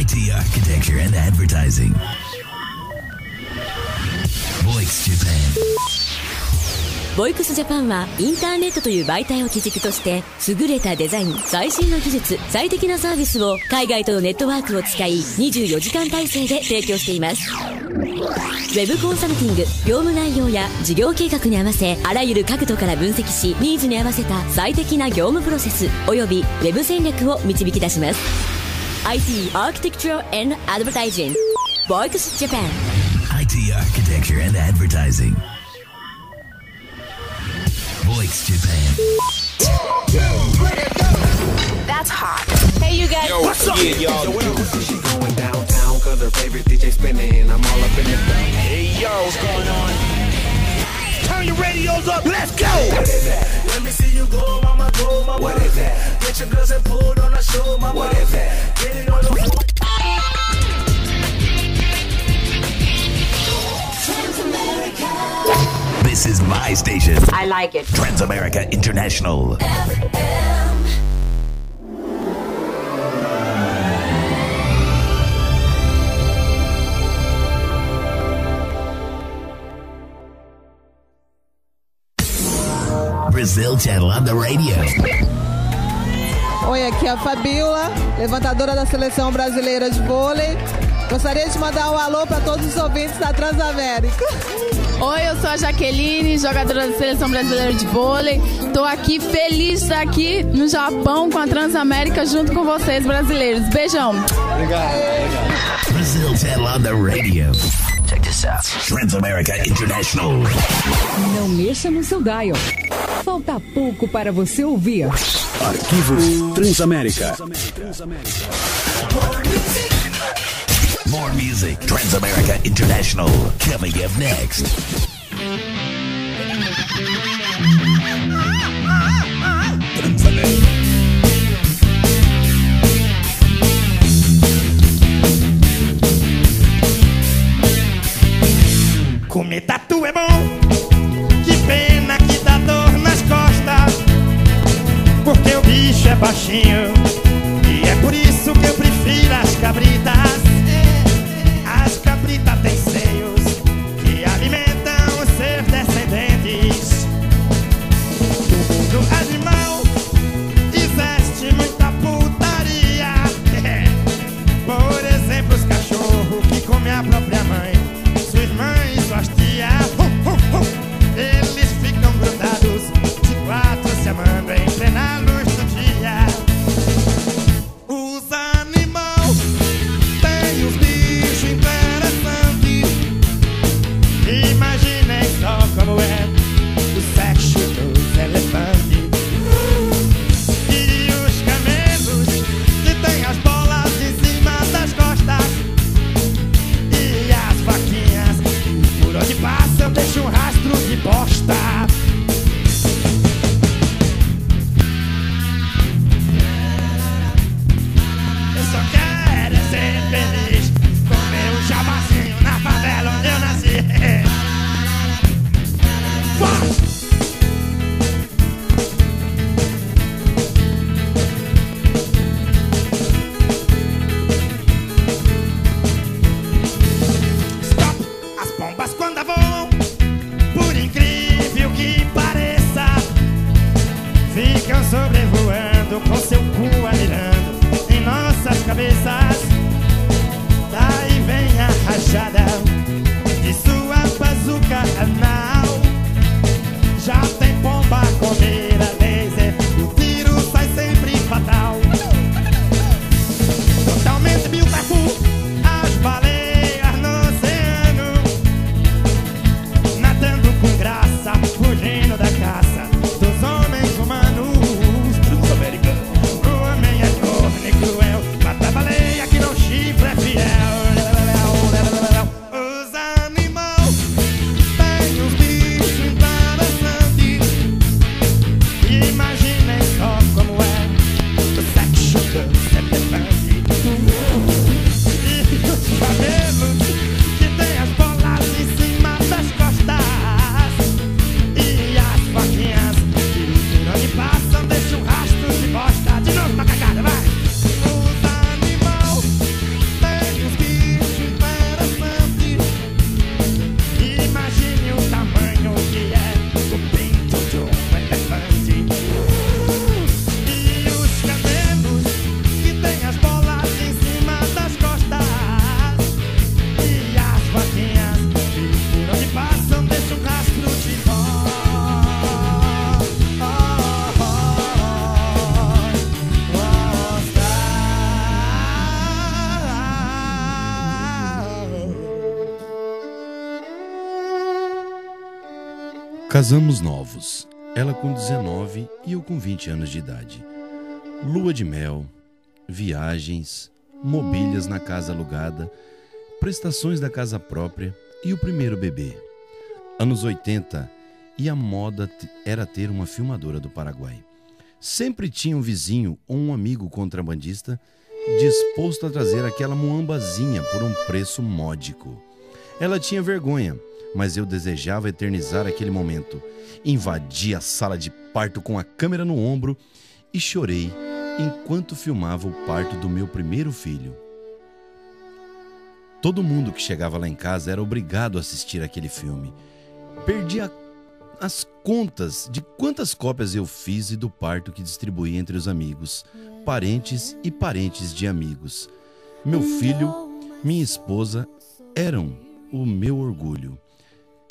IT Architecture and Advertising. ボイクスジャパンはインターネットという媒体を基軸として優れたデザイン最新の技術最適なサービスを海外とのネットワークを使い24時間体制で提供しています。ウェブコンサルティング業務内容や事業計画に合わせあらゆる角度から分析しニーズに合わせた最適な業務プロセスおよびウェブ戦略を導き出します。IT Architecture and Advertising ボイクスジャパン IT Architecture and Advertising. Voice Japan. That's hot. Hey, you guys. What's up? Yeah, y'all. She going downtown cause her favorite DJ spinning. I'm all up in it. Hey, yo, what's going on? Turn your radios up. Let's go. What is that? Let me see you go, mama, go, mama. What is that? Get your girls and pull on the show, mama. What is that? Get it on the This is my station. I like it. Transamerica International. FM. Brazil channel on the radio. Oi, aqui é a Fabiola, levantadora da seleção brasileira de vôlei. Gostaria de mandar um alô para todos os ouvintes da Transamérica. Oi, eu sou a Jaqueline, jogadora da Seleção Brasileira de Vôlei. Tô aqui feliz de estar aqui no Japão com a Transamérica junto com vocês, brasileiros. Beijão. Brazil Channel on the radio. Check this out. Transamerica International. Não mexa no seu dial. Falta pouco para você ouvir. Arquivos Transamérica. More music. Transamerica International. Coming up next. Comer tatu é bom, bicho é baixinho, e é por isso que eu prefiro as cabritas. As cabritas têm Casamos novos. Ela com 19 e eu com 20 anos de idade. Lua de mel, viagens, mobílias na casa alugada, prestações da casa própria e o primeiro bebê. Anos 80 e a moda era ter uma filmadora do Paraguai. Sempre tinha um vizinho ou um amigo contrabandista disposto a trazer aquela muambazinha por um preço módico. Ela tinha vergonha, mas eu desejava eternizar aquele momento. Invadi a sala de parto com a câmera no ombro e chorei enquanto filmava o parto do meu primeiro filho. Todo mundo que chegava lá em casa era obrigado a assistir aquele filme. Perdi a, as contas de quantas cópias eu fiz e do parto que distribuí entre os amigos, parentes e parentes de amigos. Meu filho, minha esposa eram o meu orgulho.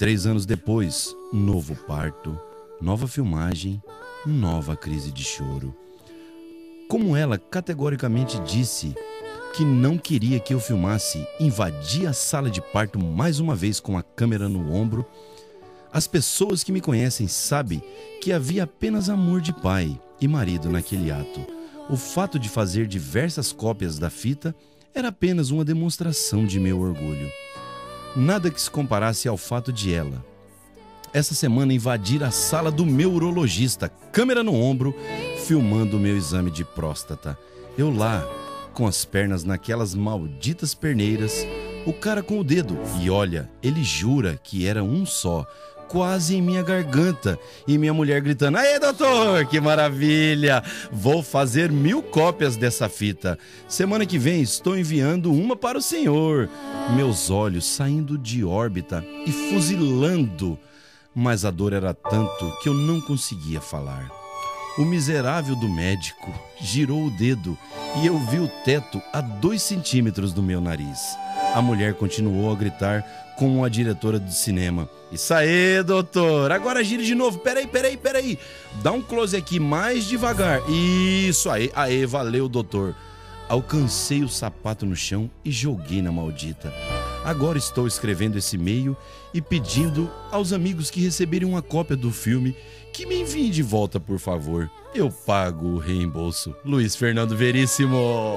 Três anos depois, novo parto, nova filmagem, nova crise de choro. Como ela categoricamente disse que não queria que eu filmasse, invadi a sala de parto mais uma vez com a câmera no ombro. As pessoas que me conhecem sabem que havia apenas amor de pai e marido naquele ato. O fato de fazer diversas cópias da fita era apenas uma demonstração de meu orgulho. Nada que se comparasse ao fato de ela, essa semana invadir a sala do meu urologista, câmera no ombro, filmando o meu exame de próstata. Eu lá, com as pernas naquelas malditas perneiras, o cara com o dedo, e olha, ele jura que era um só, quase em minha garganta, e minha mulher gritando: Aê, doutor, que maravilha! Vou fazer mil cópias dessa fita. Semana que vem estou enviando uma para o senhor. Meus olhos saindo de órbita e fuzilando mas a dor era tanto que eu não conseguia falar. O miserável do médico girou o dedo e eu vi o teto a dois centímetros do meu nariz. A mulher continuou a gritar como a diretora do cinema. Isso aí, doutor! Agora gire de novo. Peraí, peraí, peraí. Dá um close aqui mais devagar. Isso aí. Aê, valeu, doutor. Alcancei o sapato no chão e joguei na maldita. Agora estou escrevendo esse e-mail e pedindo aos amigos que receberem uma cópia do filme que me enviem de volta, por favor. Eu pago o reembolso. Luiz Fernando Veríssimo.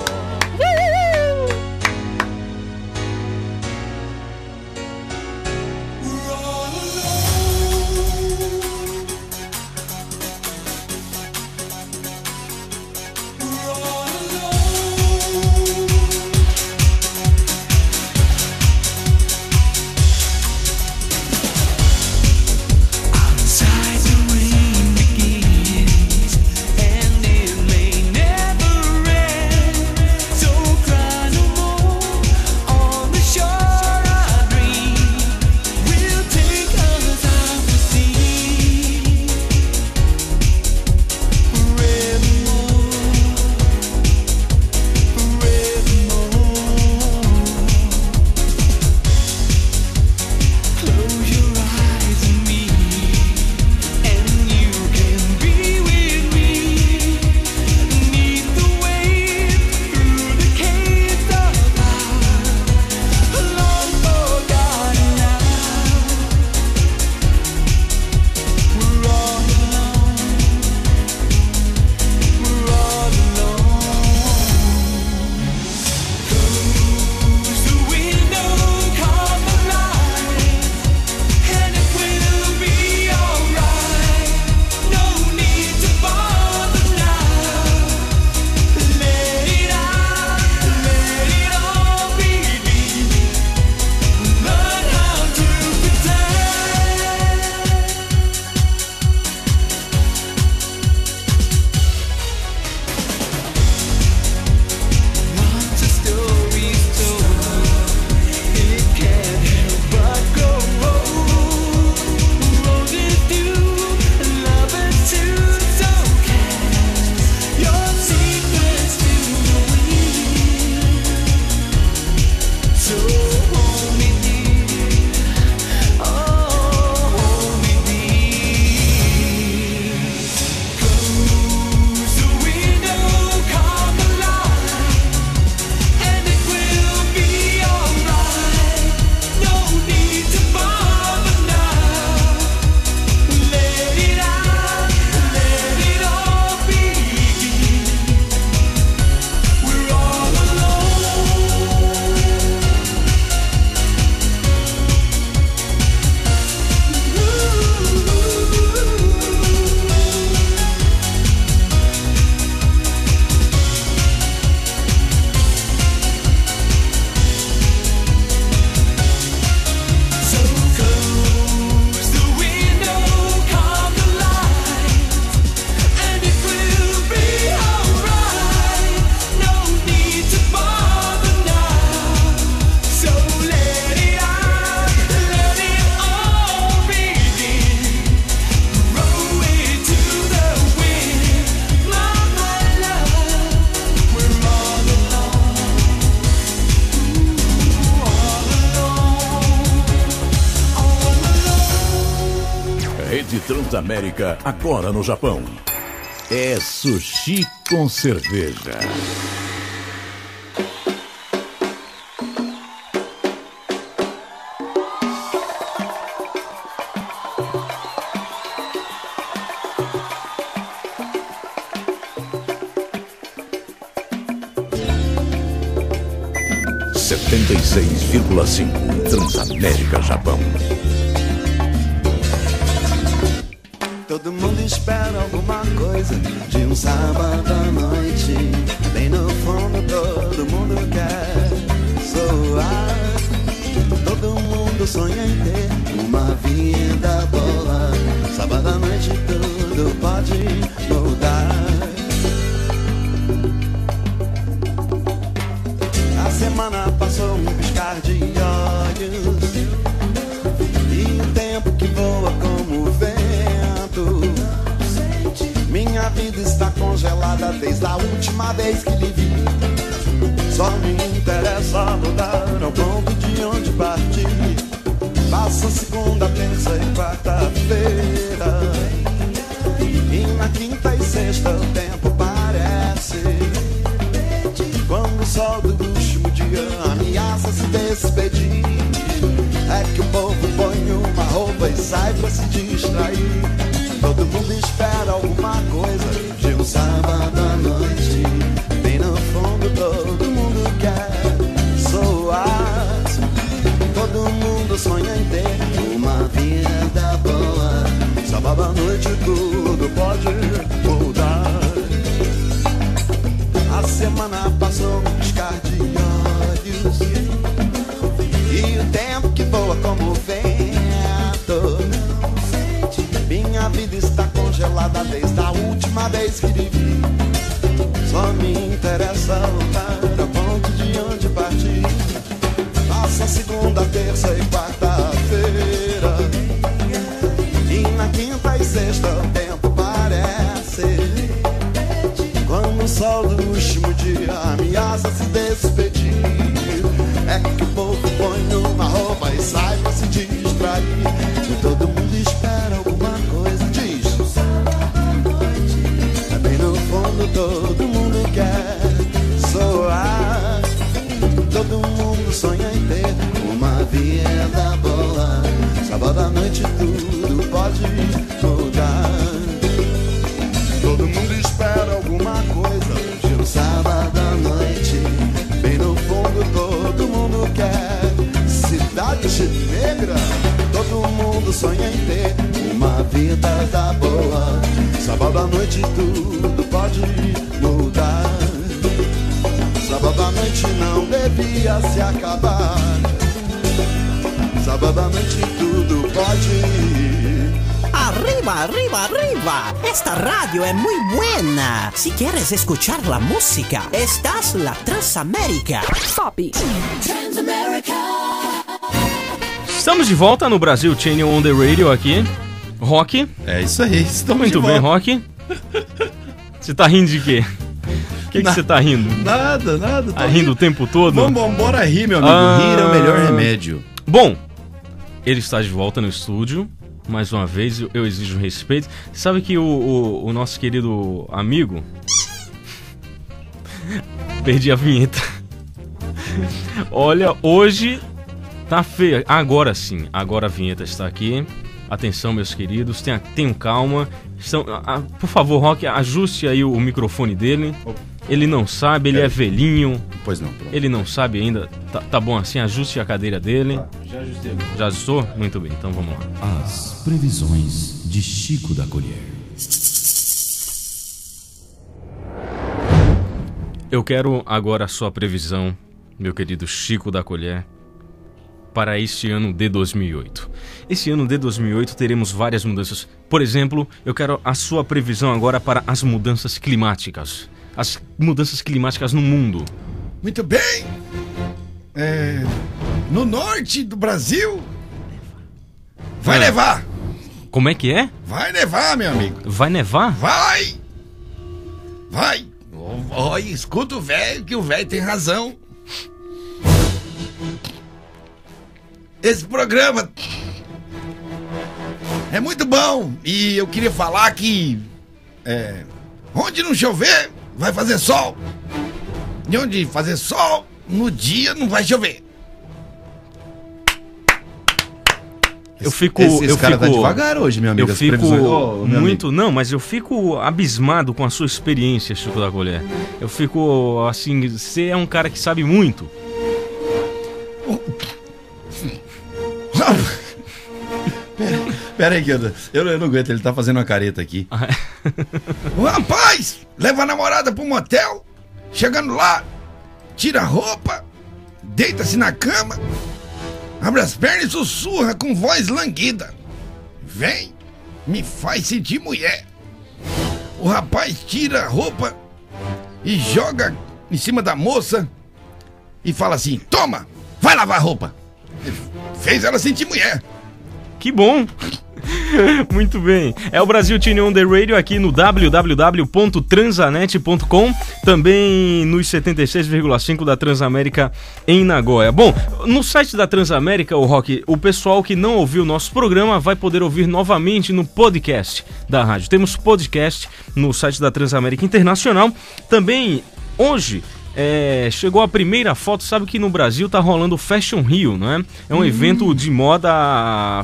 Transamérica, agora no Japão. É sushi com cerveja. Setenta e seis vírgula cinco Transamérica Japão. Todo mundo espera alguma coisa de um sábado à noite. Bem no fundo, todo mundo quer soar. Todo mundo sonha em ter uma vida boa. Sábado à noite, tudo pode mudar. A semana passou um vida está congelada desde a última vez que lhe vi. Só me interessa mudar ao ponto de onde parti. Passa segunda, terça e quarta-feira. E na quinta e sexta o tempo parece. Quando o sol do último dia ameaça se despedir. É que o povo põe uma roupa e sai pra se distrair. Todo mundo espera alguma coisa sábado à noite. Bem no fundo, todo mundo quer soar. Todo mundo sonha em ter uma vida boa. Sábado à noite, tudo pode mudar. A semana passou piscar de olhos. E o tempo que voa como vento. Minha vida está congelada desde a última vez que lhe vi. Só me interessa ao ponto de onde parti. Passa segunda, terça e tudo pode mudar. Todo mundo espera alguma coisa de um sábado à noite. Bem no fundo todo mundo quer cidade negra. Todo mundo sonha em ter uma vida da boa. Sábado à noite tudo pode mudar. Sábado à noite não devia se acabar. Sábado à noite tudo pode. Arriba, arriba, arriba. Esta radio es muy buena. Si quieres escuchar la música, estás la Transamérica. Papi. Estamos de volta no Brasil Channel on the Radio aqui. Rock. É isso aí, estamos Muito de bem, volta. Rock. Você tá rindo de quê? O que você tá rindo? Nada, nada. Tá rindo o tempo todo? Vamos, vamos, bora rir, meu amigo. Ah. Rir é o melhor remédio. Bom, ele está de volta no estúdio. Mais uma vez, eu- exijo respeito. Sabe que o, o- o nosso querido amigo. Perdi a vinheta. Olha, hoje tá feio. Agora sim, agora a vinheta está aqui. Atenção, meus queridos, tenha- tenham calma. Estão, ah, por favor, Rock, ajuste aí o, o microfone dele. Ele não sabe, ele é velhinho. Pois não, pronto. Ele não sabe ainda. Tá, tá bom assim, ajuste a cadeira dele. Já ajustei. Já ajustou? Muito bem, então vamos lá. As previsões de Chico da Colher. Eu quero agora a sua previsão, meu querido Chico da Colher, para este ano de 2008. Esse ano de 2008 teremos várias mudanças. Por exemplo, eu quero a sua previsão agora para as mudanças climáticas. As mudanças climáticas no mundo. Muito bem. É, no norte do Brasil. Vai É. nevar. Como é que é? Vai nevar, meu amigo. Vai nevar? Vai. Vai. Olha, escuta o velho, que o velho tem razão. Esse programa É muito bom. E eu queria falar que. É, onde não chover, vai fazer sol. E onde fazer sol, no dia não vai chover. Eu fico. esse- esse eu cara tá fico, devagar hoje, meu amigo, Eu fico muito. Não, mas eu fico abismado com a sua experiência, Chico da Colher. Eu fico assim. Você é um cara que sabe muito. Pera aí, que eu, eu, eu não aguento, ele tá fazendo uma careta aqui. O rapaz leva a namorada pro motel, chegando lá, tira a roupa, deita-se na cama, abre as pernas e sussurra com voz languida. Vem, me faz sentir mulher. O rapaz tira a roupa e joga em cima da moça e fala assim: Toma, vai lavar a roupa. Fez ela sentir mulher. Que bom! Muito bem. É o Brasil Tune On The Radio aqui no www.transanet.com, também nos 76,5 da Transamérica em Nagoya. Bom, no site da Transamérica, o Rock, o pessoal que não ouviu o nosso programa vai poder ouvir novamente no podcast da rádio. Temos podcast no site da Transamérica Internacional. Também hoje é, chegou a primeira foto, sabe que no Brasil tá rolando o Fashion Rio, não é? É um Hum. evento de moda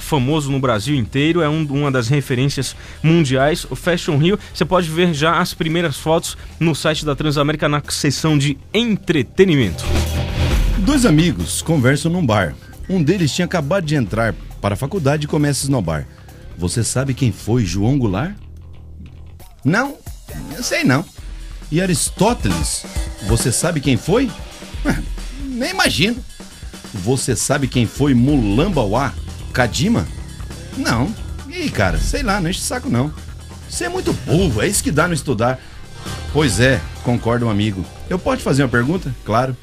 famoso no Brasil inteiro, é um- uma das referências mundiais, o Fashion Rio. Você pode ver já as primeiras fotos no site da Transamérica na seção de entretenimento. Dois amigos conversam num bar. Um deles tinha acabado de entrar para a faculdade e começa a esnobar. Você sabe quem foi João Goulart? Não, eu sei não. E Aristóteles, você sabe quem foi? Nem imagino. Você sabe quem foi Mulambauá Kadima? Não. Ih, cara, sei lá, não enche o saco não. Você é muito burro, é isso que dá no estudar. Pois é, concorda um amigo. Eu posso fazer uma pergunta? Claro.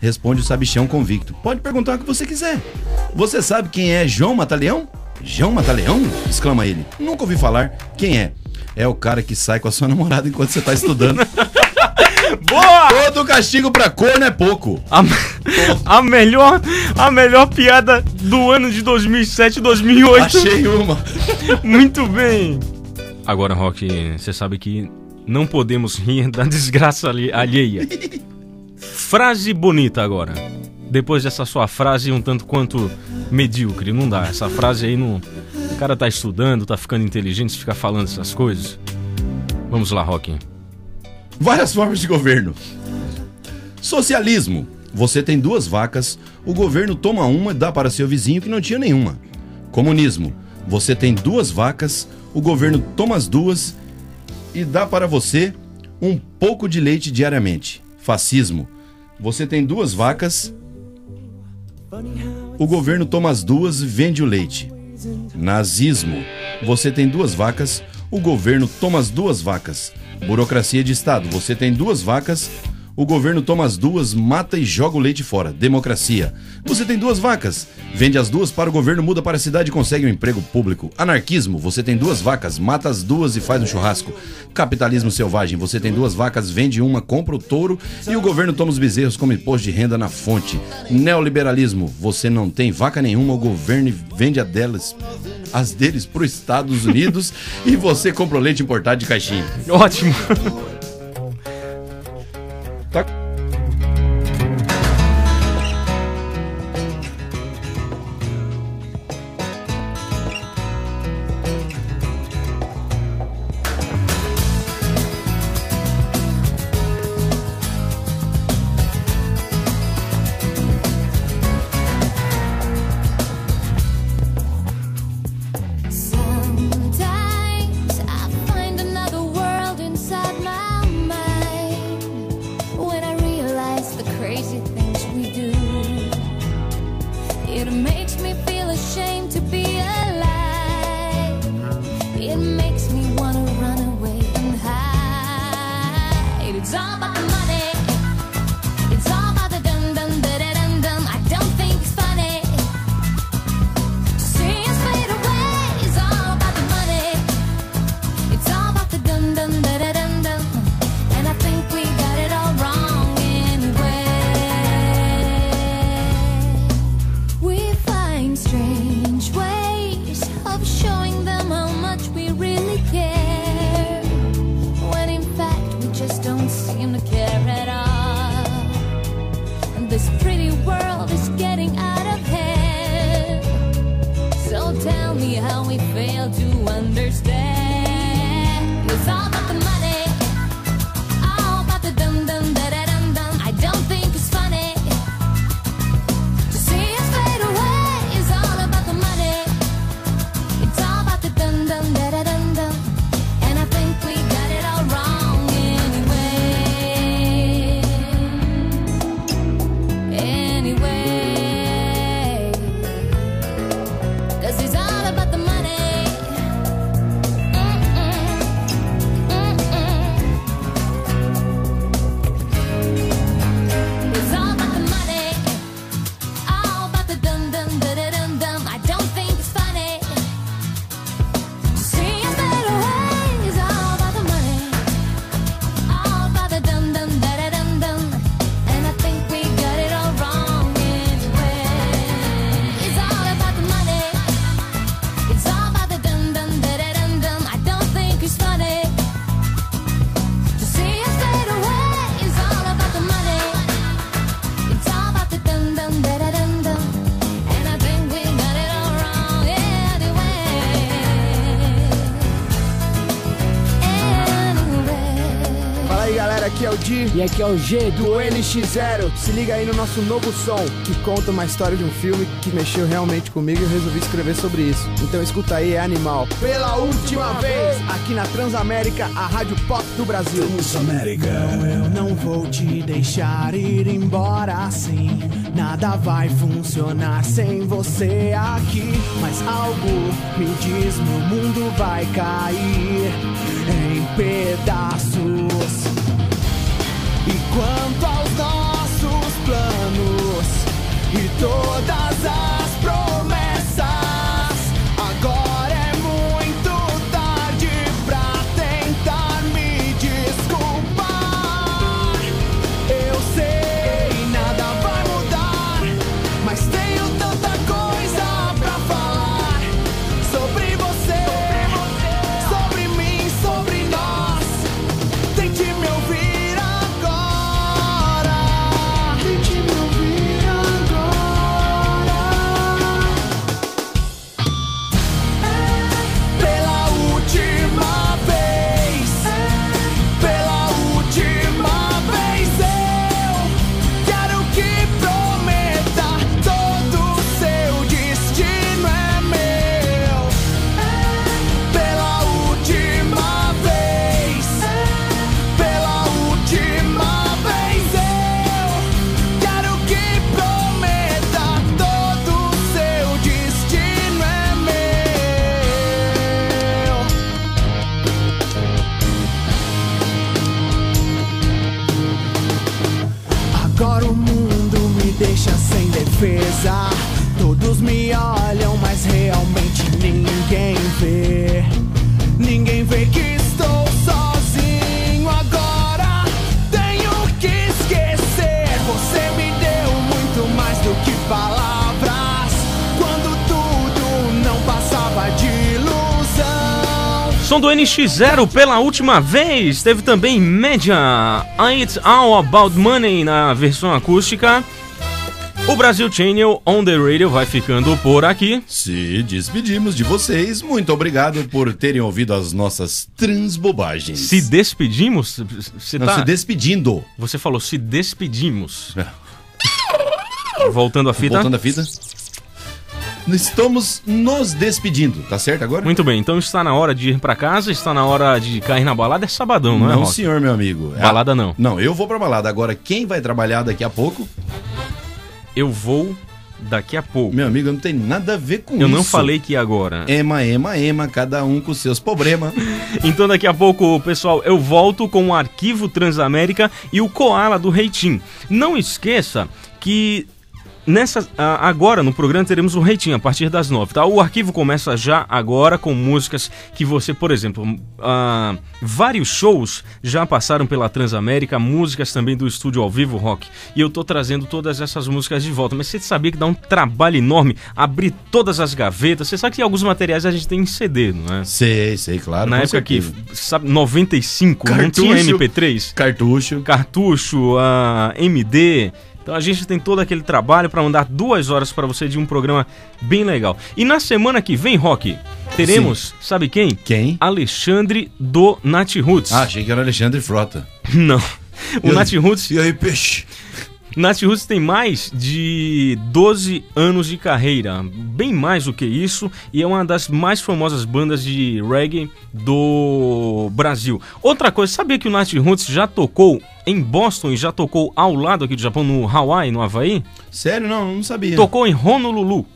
Responde o sabichão convicto. Pode perguntar o que você quiser. Você sabe quem é João Mataleão? João Mataleão? exclama ele. Nunca ouvi falar. Quem é? É o cara que sai com a sua namorada enquanto você tá estudando. Boa! Todo castigo pra corno é pouco. A, a melhor, a melhor piada do ano de 2007 2008. Achei uma. Muito bem. Agora, Rock, você sabe que não podemos rir da desgraça ali- alheia. Frase bonita agora. Depois dessa sua frase um tanto quanto medíocre, não dá. Essa frase aí não. Cara tá estudando, tá ficando inteligente, fica falando essas coisas. Vamos lá, Rock. Várias formas de governo. Socialismo. Você tem duas vacas, o governo toma uma e dá para seu vizinho que não tinha nenhuma. Comunismo. Você tem duas vacas, o governo toma as duas e dá para você um pouco de leite diariamente. Fascismo. Você tem duas vacas, o governo toma as duas e vende o leite. Nazismo. Você tem duas vacas, o governo toma as duas vacas. Burocracia de Estado. Você tem duas vacas, o governo toma as duas, mata e joga o leite fora. Democracia. Você tem duas vacas, vende as duas para o governo, muda para a cidade e consegue um emprego público. Anarquismo. Você tem duas vacas, mata as duas e faz um churrasco. Capitalismo selvagem. Você tem duas vacas, vende uma, compra o touro e o governo toma os bezerros como imposto de renda na fonte. Neoliberalismo. Você não tem vaca nenhuma, o governo vende a delas, as deles para os Estados Unidos e você compra o leite importado de caixinha. Ótimo. É o G do NX0. Se liga aí no nosso novo som que conta uma história de um filme que mexeu realmente comigo e eu resolvi escrever sobre isso. Então escuta aí, é animal. Pela última vez, aqui na Transamérica, a rádio pop do Brasil. Transamérica. Não, eu não vou te deixar ir embora assim. Nada vai funcionar sem você aqui. Mas algo me diz: meu mundo vai cair em pedaços. Quanto aos nossos planos e todas as Todos me olham, mas realmente ninguém vê. Ninguém vê que estou sozinho agora. Tenho que esquecer. Você me deu muito mais do que palavras. Quando tudo não passava de ilusão. Som do NX0 pela última vez. Teve também Média. It's All About Money na versão acústica. O Brasil Channel On The Radio vai ficando por aqui. Se despedimos de vocês. Muito obrigado por terem ouvido as nossas transbobagens. Se despedimos? Você Não, tá... se despedindo. Você falou se despedimos. Voltando à fita. Voltando à fita. Estamos nos despedindo, tá certo agora? Muito bem, então está na hora de ir pra casa, está na hora de cair na balada. É sabadão, não, é? Não, senhor, meu amigo. Balada não. Não, eu vou pra balada. Agora, quem vai trabalhar daqui a pouco? Eu vou daqui a pouco. Meu amigo, não tem nada a ver com Eu isso. não falei que agora. Ema, ema, ema, cada um com seus problemas. Então daqui a pouco, pessoal, eu volto com o arquivo Transamérica e o Koala do Reitim. Não esqueça que Nessa, ah, agora no programa teremos o rating a partir das nove, tá? O arquivo começa já agora com músicas que você, por exemplo, ah, vários shows já passaram pela Transamérica, músicas também do estúdio ao vivo rock. E eu tô trazendo todas essas músicas de volta. Mas você sabia que dá um trabalho enorme abrir todas as gavetas? Você sabe que alguns materiais a gente tem em CD, não é? Sei, sei, claro. Na época certeza. que, sabe, 95, não Cartucho. tinha MP3? Cartucho. Cartucho, a MD. Então a gente tem todo aquele trabalho para mandar duas horas para você de um programa bem legal. E na semana que vem, Rock, teremos, sabe quem? Quem? Alexandre do Nat Roots. Ah, achei que era Alexandre Frota. Não. O Nat Roots. E aí, peixe? Nat Roots tem mais de 12 anos de carreira, bem mais do que isso, e é uma das mais famosas bandas de reggae do Brasil. Outra coisa, sabia que o Nat Roots já tocou em Boston e já tocou ao lado aqui do Japão, no Hawaii, no Havaí? Sério? Não, não sabia. Tocou em Honolulu.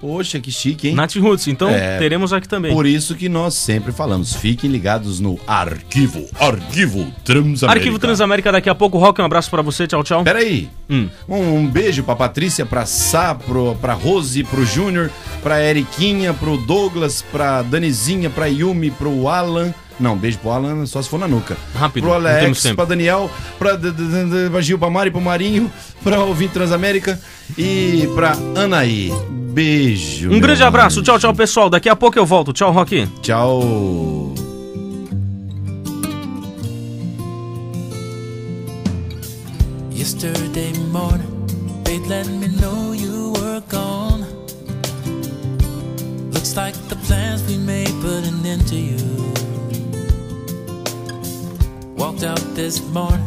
Poxa, que chique, hein? Nat Roots, então É, teremos aqui também. Por isso que nós sempre falamos, fiquem ligados no arquivo, arquivo Transamérica. Arquivo Transamérica daqui a pouco. Rock, um abraço pra você. Tchau, tchau. Peraí. Hum. Um, um beijo pra Patrícia, pra Sá, pro, pra Rose, pro Júnior, pra Eriquinha, pro Douglas, pra Danizinha, pra Yumi, pro Alan. Não, beijo pro Alan só se for na nuca. Rápido, Pro Alex, pra Daniel, pra, pra Gil, pra Mari, pro Marinho, pra Ouvinte Transamérica e pra Anaí. Beijo. Um grande abraço. Tchau, tchau, pessoal. Daqui a pouco eu volto. Tchau, Rock. Tchau. Yesterday morning, they let me know you were gone. Looks like the plans we made put an end to you. Walked out this morning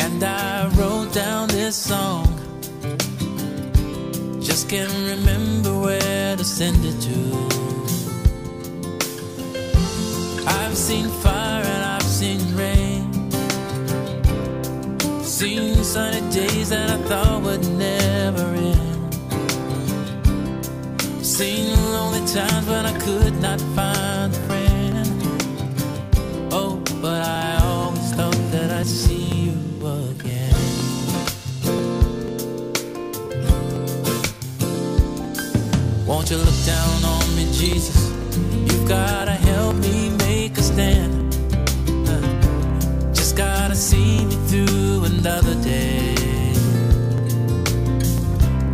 and I wrote down this song. Just can't remember where to send it to. I've seen fire and I've seen rain. Seen sunny days that I thought would never end. Seen lonely times when I could not find a friend. Oh, but I Won't you look down on me, Jesus? You've gotta help me make a stand. Uh, Just gotta see me through another day.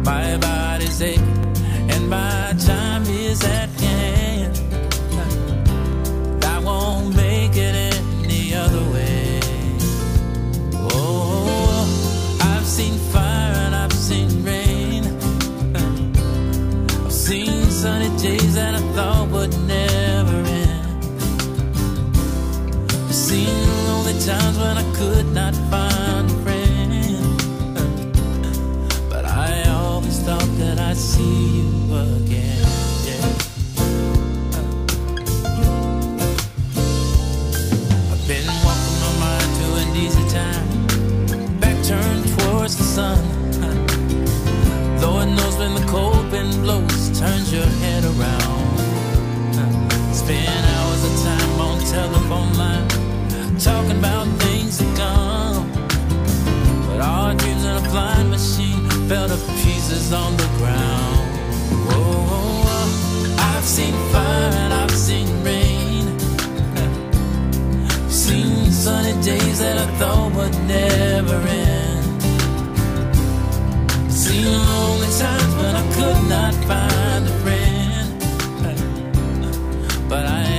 My body's aching and my time is at times when I could not find about things to come. But our dreams in a flying machine fell to pieces on the ground. Whoa, whoa, whoa. I've seen fire and I've seen rain. Seen sunny days that I thought would never end. Seen lonely times when I could not find a friend. But I